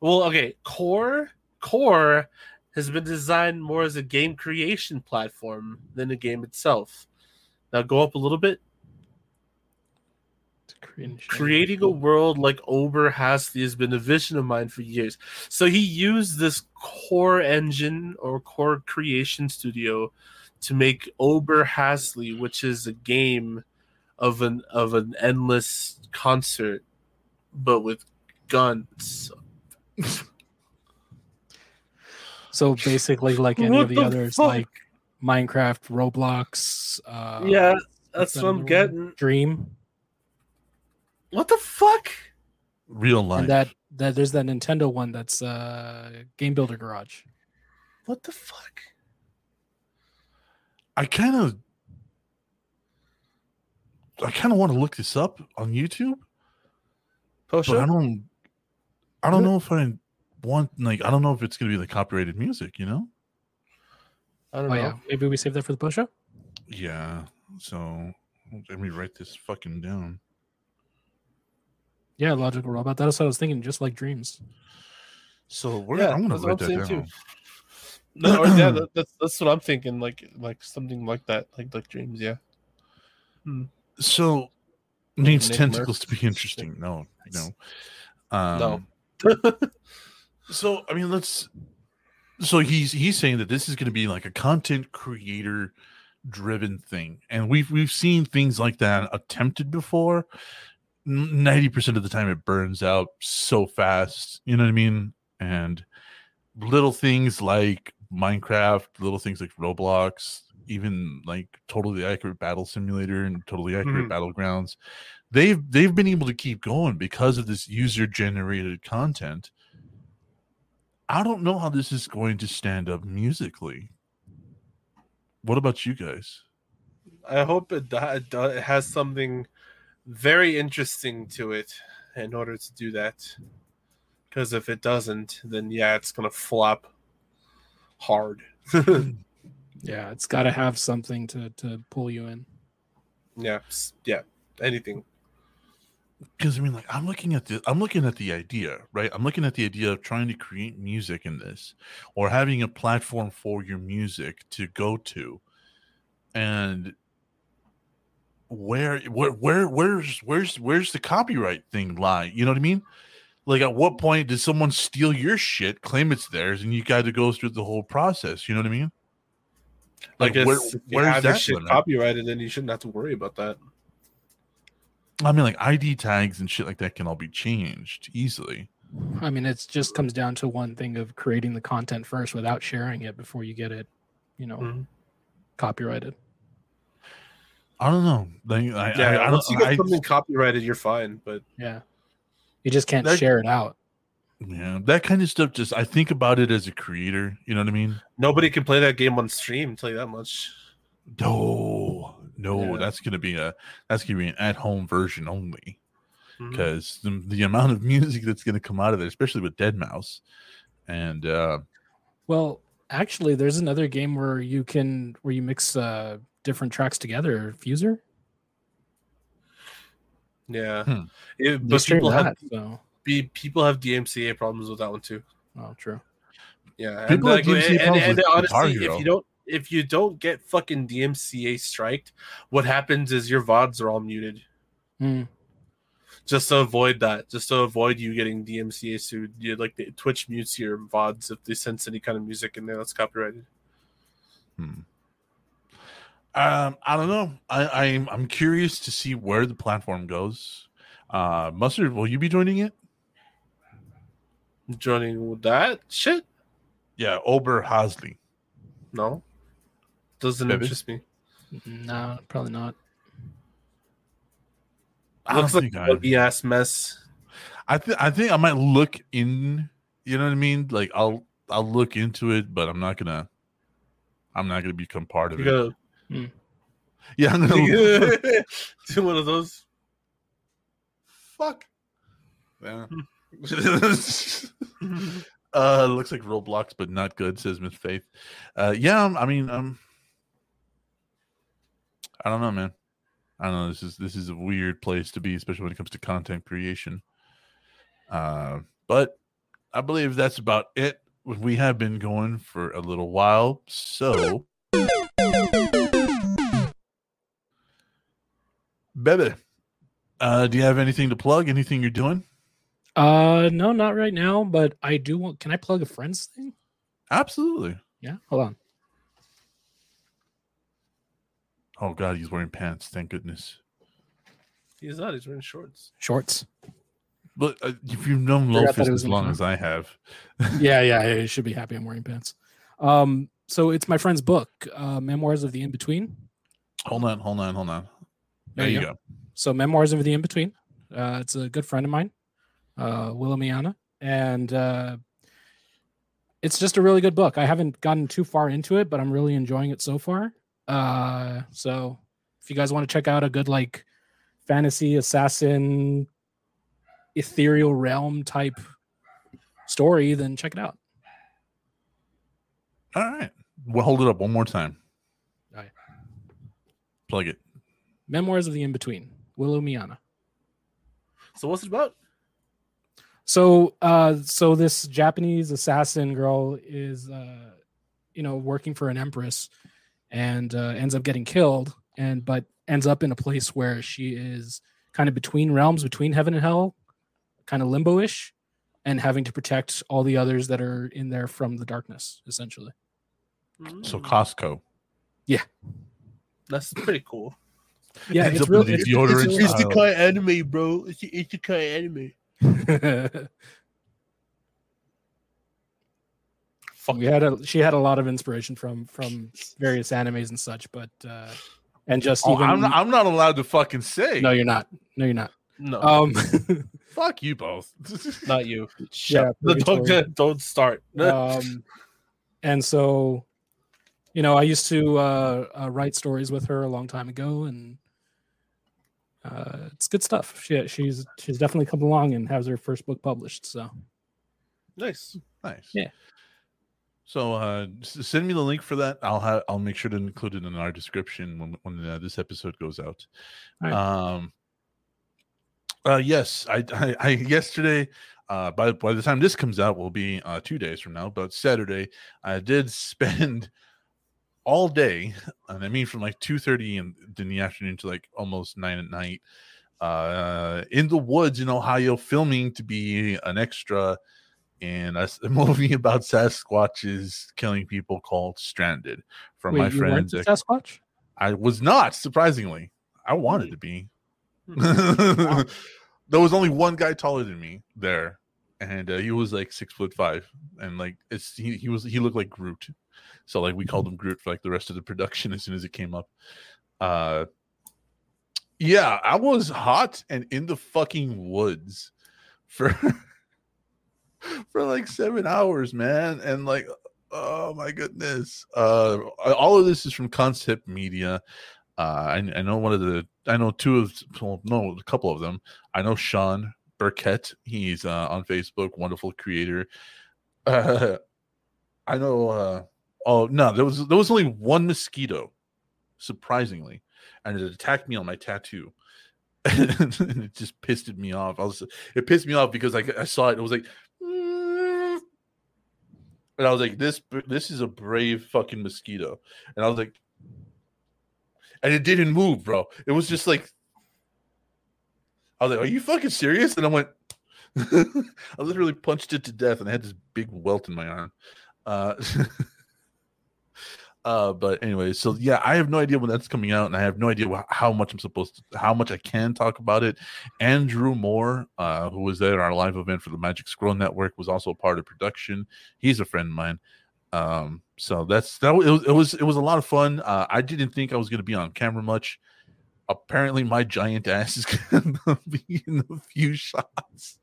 Well, okay, Core Core has been designed more as a game creation platform than a game itself. Now go up a little bit. To Creating a world like Oberhasli has been a vision of mine for years. So he used this core engine or core creation studio to make Oberhasli, which is a game of an of an endless concert, but with guns. So basically, like any What of the, the others, fuck? like Minecraft, Roblox. Uh, yeah, that's what I'm getting. Dream. What the fuck? Real life. And that that there's that Nintendo one that's uh Game Builder Garage. What the fuck? I kind of, I kind of want to look this up on YouTube, Post but I don't, I don't know if I want like I don't know if it's gonna be like copyrighted music, you know? I don't Oh know. yeah, maybe we save that for the post show. Yeah. So let me write this fucking down. Yeah, logical robot. That's what I was thinking. Just like dreams. So we're Yeah, I'm gonna that's what write I'm that down. too. No, or yeah, *clears throat* that, that's that's what I'm thinking. Like like something like that, like like dreams. Yeah. So needs Nick tentacles to be interesting. No, no. Um, No. so I mean, let's. So he's he's saying that this is going to be like a content creator driven thing, and we've we've seen things like that attempted before. Ninety percent of the time, it burns out so fast. You know what I mean? And little things like Minecraft, little things like Roblox, even like totally accurate battle simulator and totally accurate Mhm. battlegrounds they've they've been able to keep going because of this user generated content i don't know how this is going to stand up musically what about you guys I hope it, it it has something very interesting to it in order to do that. Because if it doesn't, then yeah, it's gonna flop hard. *laughs* Hmm. Yeah, it's got to have something to to pull you in. yeah, yeah, anything. because i mean like i'm looking at the i'm looking at the idea right i'm looking at the idea of trying to create music in this or having a platform for your music to go to and where where where where's where's where's the copyright thing lie you know what i mean like at what point did someone steal your shit claim it's theirs and you got to go through the whole process you know what i mean I like guess where, where's that shit limit? copyrighted, then you shouldn't have to worry about that. i mean like id tags and shit like that can all be changed easily I mean, it just comes down to one thing of creating the content first without sharing it before you get it, you know, Mhm. copyrighted. I don't know like, I, Yeah, I, I once you don't get I, something copyrighted, you're fine. But Yeah, you just can't That- share it out. Yeah, that kind of stuff. Just I think about it as a creator. You know what I mean? nobody can play that game on stream. Tell you that much. No, no, Yeah. that's gonna be a that's gonna be an at home version only because the, the amount of *laughs* music that's gonna come out of there, especially with Deadmau5, and uh, Well, actually, there's another game where you can where you mix uh, different tracks together. Fuser, Yeah, Hmm. It- You but stream people have that, so be, people have DMCA problems with that one too. oh, true. Yeah, People and have like, DMCA and, problems and honestly, Hero. if you don't if you don't get fucking DMCA striked, what happens is your vods are all muted. Hmm. Just to avoid that, just to avoid you getting DMCA sued, you like the, Twitch mutes your vods if they sense any kind of music in there that's copyrighted. hmm. Um, I don't know. I, I'm I'm curious to see where the platform goes. Uh, Mustard, will you be joining it? Joining with that shit? Yeah, Oberhasli. No, doesn't Maybe. interest me. No, probably not. I Looks like think a I. buggy ass mess. I think I think I might look in. You know what I mean? Like I'll I'll look into it, but I'm not gonna. I'm not gonna become part of You it. Gotta Yeah, I'm gonna. do one of those. Fuck. Yeah. *laughs* uh, looks like Roblox, but not good. Says Miss Faith. Uh, yeah. I mean, um, I don't know, man. I don't know. This is this is a weird place to be, especially when it comes to content creation. Uh, but I believe that's about it. We have been going for a little while, so Bebe, uh, do you have anything to plug? Anything you're doing? Uh, no, not right now. But I do want. Can I plug a friends thing? Absolutely. Yeah, hold on. Oh God, he's wearing pants. Thank goodness. He's not. He's wearing shorts. Shorts. But uh, if you've known Forgot that Lofus as long as I have, *laughs* yeah, yeah, yeah, *laughs* you should be happy I'm wearing pants. Um, so it's my friend's book, uh, Memoirs of the In Between. hold on, hold on, hold on. There There, you you go. go. So Memoirs of the In Between. Uh, it's a good friend of mine, uh, Willemiana, and uh, it's just a really good book. I haven't gotten too far into it, but I'm really enjoying it so far. Uh, so if you guys want to check out a good like fantasy assassin ethereal realm type story, then check it out. All right. We'll hold it up one more time. All right. Plug it. Memoirs of the In Between, Willow Miana. So what's it about? So, uh, so this Japanese assassin girl is, uh, you know, working for an empress, and uh, ends up getting killed, and but ends up in a place where she is kind of between realms, between heaven and hell, kind of limbo-ish, and having to protect all the others that are in there from the darkness, essentially. So costco yeah that's pretty cool. Yeah, Ends it's up real. the It's, deodorant it's really- style. of anime, bro. It's the isekai anime. Fuck *laughs* we had a she had a lot of inspiration from from various animes and such, but uh and just Oh, even I'm, not, I'm not allowed to fucking say. no, you're not. No, you're not. no, Um, *laughs* Fuck you both. not you. Yeah, Shut. don't, don't start. um, and so, you know, I used to uh, uh, write stories with her a long time ago, and uh, it's good stuff. She she's she's definitely come along and has her first book published. So nice. nice. Yeah. So uh, send me the link for that. I'll have I'll make sure to include it in our description when when uh, this episode goes out. Right. Um. Uh, yes, I, I, I yesterday. Uh, by by the time this comes out, will be uh two days from now. But Saturday, I did *laughs* spend all day, and I mean from like two thirty in, in the afternoon to like almost nine at night, uh, in the woods in Ohio, filming to be an extra in *laughs* a movie about Sasquatches killing people called Stranded. From my Wait, weren't friends, Sasquatch? I was not surprisingly. I wanted to be. Wow. *laughs* there was only one guy taller than me there, and uh, he was like six foot five, and like it's he, he was he looked like Groot, so like we called him Groot for like the rest of the production *laughs* as soon as it came up. Uh, yeah, I was hot and in the fucking woods for *laughs* for like seven hours, man, and like oh my goodness. Uh all of this is from concept media. Uh I, I know one of the i know two of well, no a couple of them. I know sean burkett he's uh on facebook wonderful creator uh i know uh oh no there was there was only one mosquito surprisingly and it attacked me on my tattoo *laughs* and it just pissed me off i was it pissed me off because like i saw it it was like "Mm." and I was like, "This, this is a brave fucking mosquito," and I was like, and it didn't move, bro. It was just like, I was like, "Are you fucking serious?" And I went, *laughs* I literally punched it to death, and I had this big welt in my arm. Uh, *laughs* uh, but anyway, so yeah, I have no idea when that's coming out, and I have no idea how much I'm supposed to, how much I can talk about it. Andrew Moore, uh, who was there at our live event for the Magic Scroll Network, was also a part of production. He's a friend of mine. Um, so that's that. It was it was it was a lot of fun. Uh, I didn't think I was going to be on camera much. Apparently, my giant ass is *laughs* to be in a few shots.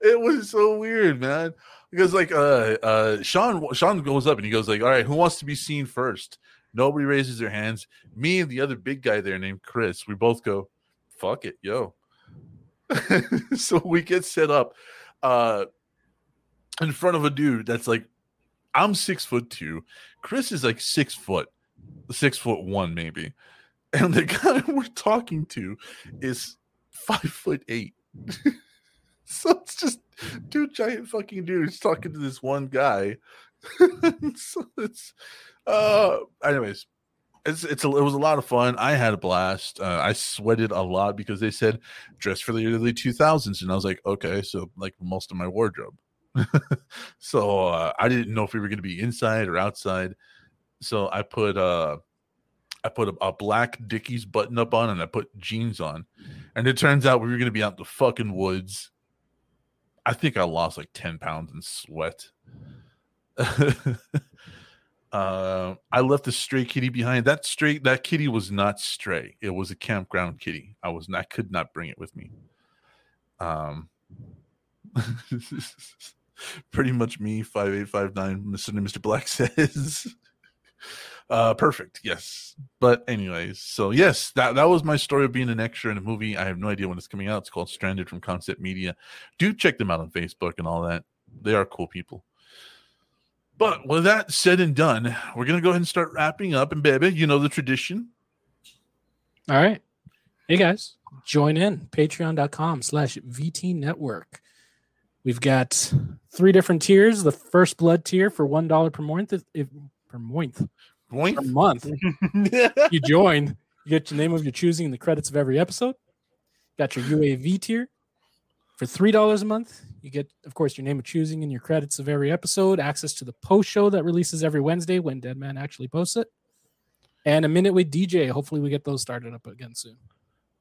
It was so weird, man. Because like uh uh Sean Sean goes up and he goes like, "All right, who wants to be seen first? Nobody raises their hands. Me and the other big guy there named Chris, we both go, "Fuck it, yo." *laughs* so we get set up uh in front of a dude that's like I'm six foot two. Chris is like six foot, six foot one, maybe. *laughs* And the guy we're talking to is five foot eight. *laughs* so it's just two giant fucking dudes talking to this one guy. *laughs* so it's uh anyways. It's it's a, it was a lot of fun. I had a blast. Uh, I sweated a lot because they said dress for the early 2000s and I was like, okay, so like most of my wardrobe. so uh, I didn't know if we were going to be inside or outside. So I put uh I put a, a black Dickies button up on and I put jeans on. And it turns out we were going to be out in the fucking woods. I think I lost like 10 pounds in sweat. *laughs* Uh, I left a stray kitty behind. That stray, that kitty was not stray. It was a campground kitty. I was not, could not bring it with me. Um, *laughs* pretty much me. Five eight five nine. Mr. Mr. Black *laughs* says. Uh, perfect. Yes. But anyways, so yes, that that was my story of being an extra in a movie. I have no idea when it's coming out. It's called Stranded from Concept Media. Do check them out on Facebook and all that. They are cool people. But with that said and done, we're gonna go ahead and start wrapping up. And baby, you know the tradition. All right. Hey guys, join in patreon.com slash VT network. We've got three different tiers. The first blood tier for one dollar per month. If, per month. Per *laughs* month. you join, you get your name of your choosing and the credits of every episode. Got your UAV tier for three dollars a month. You get, of course, your name of choosing and your credits of every episode, access to the post show that releases every Wednesday when Dead Man actually posts it, and a minute with DJ. Hopefully, we get those started up again soon.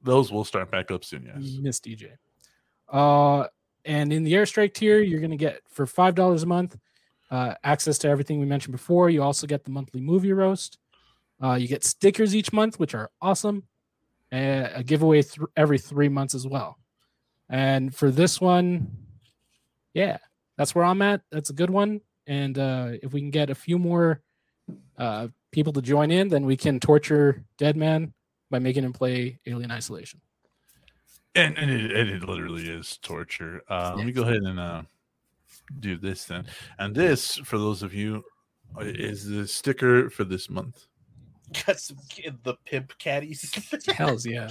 Those will start back up soon. Yes. Miss DJ. Uh, and in the airstrike tier, you're going to get for five dollars a month uh, access to everything we mentioned before. You also get the monthly movie roast. Uh, you get stickers each month, which are awesome. And a giveaway th- every three months as well. And for this one, yeah, that's where I'm at. That's a good one. And uh, if we can get a few more uh, people to join in, then we can torture Dead Man by making him play Alien Isolation. And, and it, and it literally is torture. Uh, Let me go ahead and uh, do this then. And this, for those of you, uh, is the sticker for this month. Got some the pimp caddies. *laughs* Hells yeah.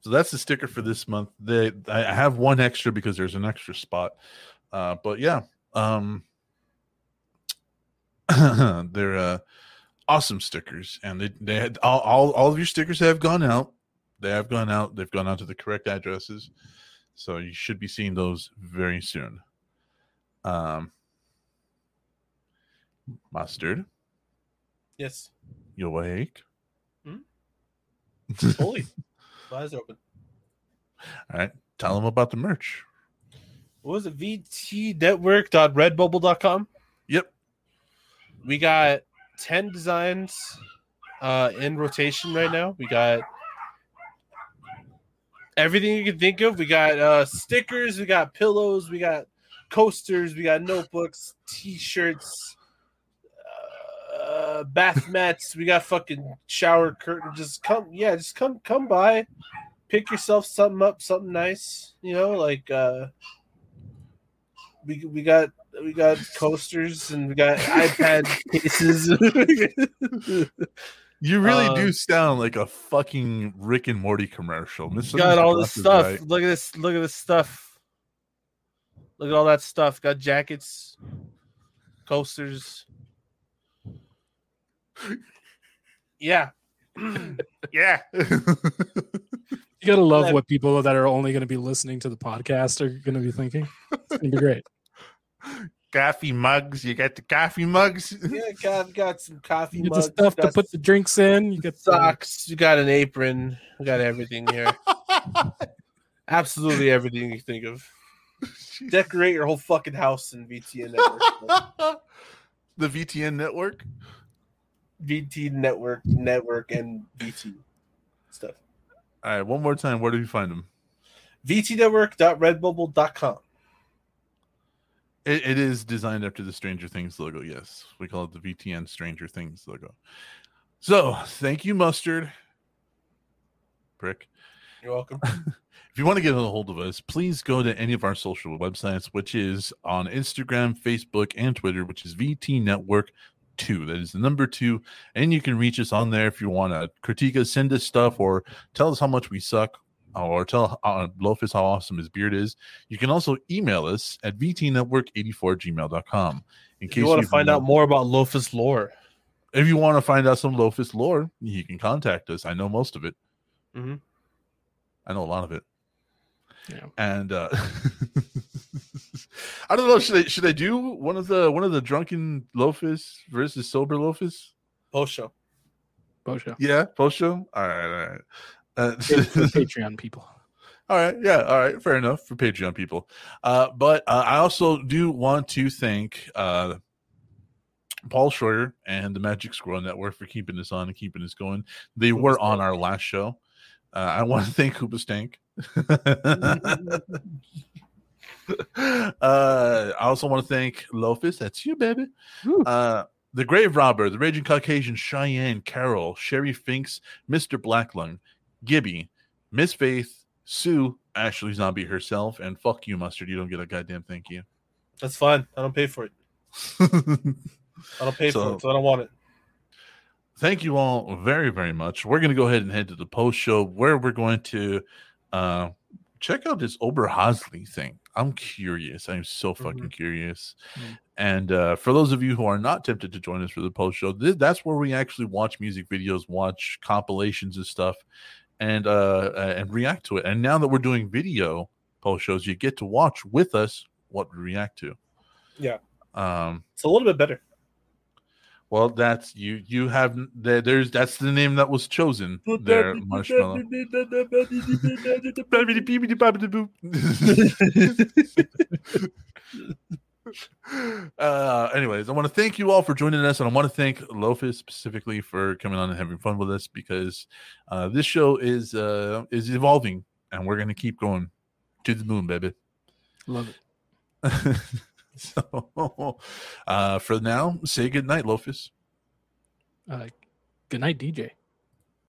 So that's the sticker for this month. They, I I have one extra because there's an extra spot. Uh, but yeah, um, *clears throat* they're uh, awesome stickers, and they they had all, all all of your stickers have gone out. They have gone out. They've gone out to the correct addresses, so you should be seeing those very soon. Um, mustard, yes. you awake? *laughs* Holy. My eyes are open. All right, tell them about the merch. What was it? VTnetwork.redbubble.com. Yep. We got 10 designs uh, in rotation right now. We got everything you can think of. We got uh, stickers, we got pillows, we got coasters, we got notebooks, t shirts, uh, bath mats, we got fucking shower curtain. Just come, yeah, just come, come by, pick yourself something up, something nice, you know, like, uh, we, we got we got coasters and we got iPad *laughs* cases. You really do Um, sound like a fucking Rick and Morty commercial. Miss got all this stuff. right? Look at this. Look at this stuff. Look at all that stuff. Got jackets, coasters. Yeah. *clears throat* Yeah. *laughs* You gotta love what people that are only gonna be listening to the podcast are gonna be thinking. It's gonna be great. *laughs* coffee mugs. You got the coffee mugs. *laughs* yeah, got got some coffee You get the mugs. stuff to put the drinks in. You get the, socks. You got an apron. We got everything here. Absolutely everything you think of. *laughs* Decorate your whole fucking house in VTN network. *laughs* the VTN network. VT network, network, and VT stuff. All right, one more time. Where do you find them? VTnetwork.redbubble.com. It, it is designed after the Stranger Things logo. Yes, we call it the VTN Stranger Things logo. So, thank you, Mustard. Prick. You're welcome. *laughs* If you want to get a hold of us, please go to any of our social websites, which is on Instagram, Facebook, and Twitter, which is VT Network 2. That is the number two. And you can reach us on there if you want to critique us, send us stuff, or tell us how much we suck, or tell uh, Lofus how awesome his beard is. You can also email us at vtnetwork84gmail.com. In If you want to find out more about Lofus lore, if you want to find out some Lofus lore, you can contact us. I know most of it. Mhm. I know a lot of it. Yeah. And uh *laughs* I don't know. Should I should I do one of the one of the drunken Lofus versus sober Lofus? post show. Bo show. Yeah, post show. All right, all right. Uh, *laughs* Patreon people. All right, yeah, all right, fair enough for Patreon people. Uh, but uh, I also do want to thank uh, Paul Schroyer and the Magic Squirrel Network for keeping this on and keeping this going. They were on our last show. Uh, I want to thank Hoopa Stank. Uh, I also want to thank Lofus. That's you, baby. Uh, the Grave Robber, the Raging Caucasian, Cheyenne, Carol, Sherry Finks, Mr. Blacklung, Gibby, Miss Faith, Sue, Ashley Zombie herself, and fuck you, Mustard. You don't get a goddamn thank you. That's fine. I don't pay for it. *laughs* I don't pay So- for it, so I don't want it. thank you all very very much we're going to go ahead and head to the post show where we're going to uh check out this oberhasli thing i'm curious i'm so fucking curious Mm. and uh for those of you who are not tempted to join us for the post show th- that's where we actually watch music videos watch compilations and stuff and uh uh, and react to it and now that we're doing video post shows you get to watch with us what we react to Yeah. um It's a little bit better. Well, that's you. You have there, there's that's the name that was chosen. There, marshmallow. *laughs* uh, anyways, I want to thank you all for joining us, and I want to thank Lofus specifically for coming on and having fun with us because uh, this show is uh, is evolving, and we're gonna keep going to the moon, baby. Love it. *laughs* *laughs* so, uh, for now, say good night, Lofus. Uh, good night, DJ.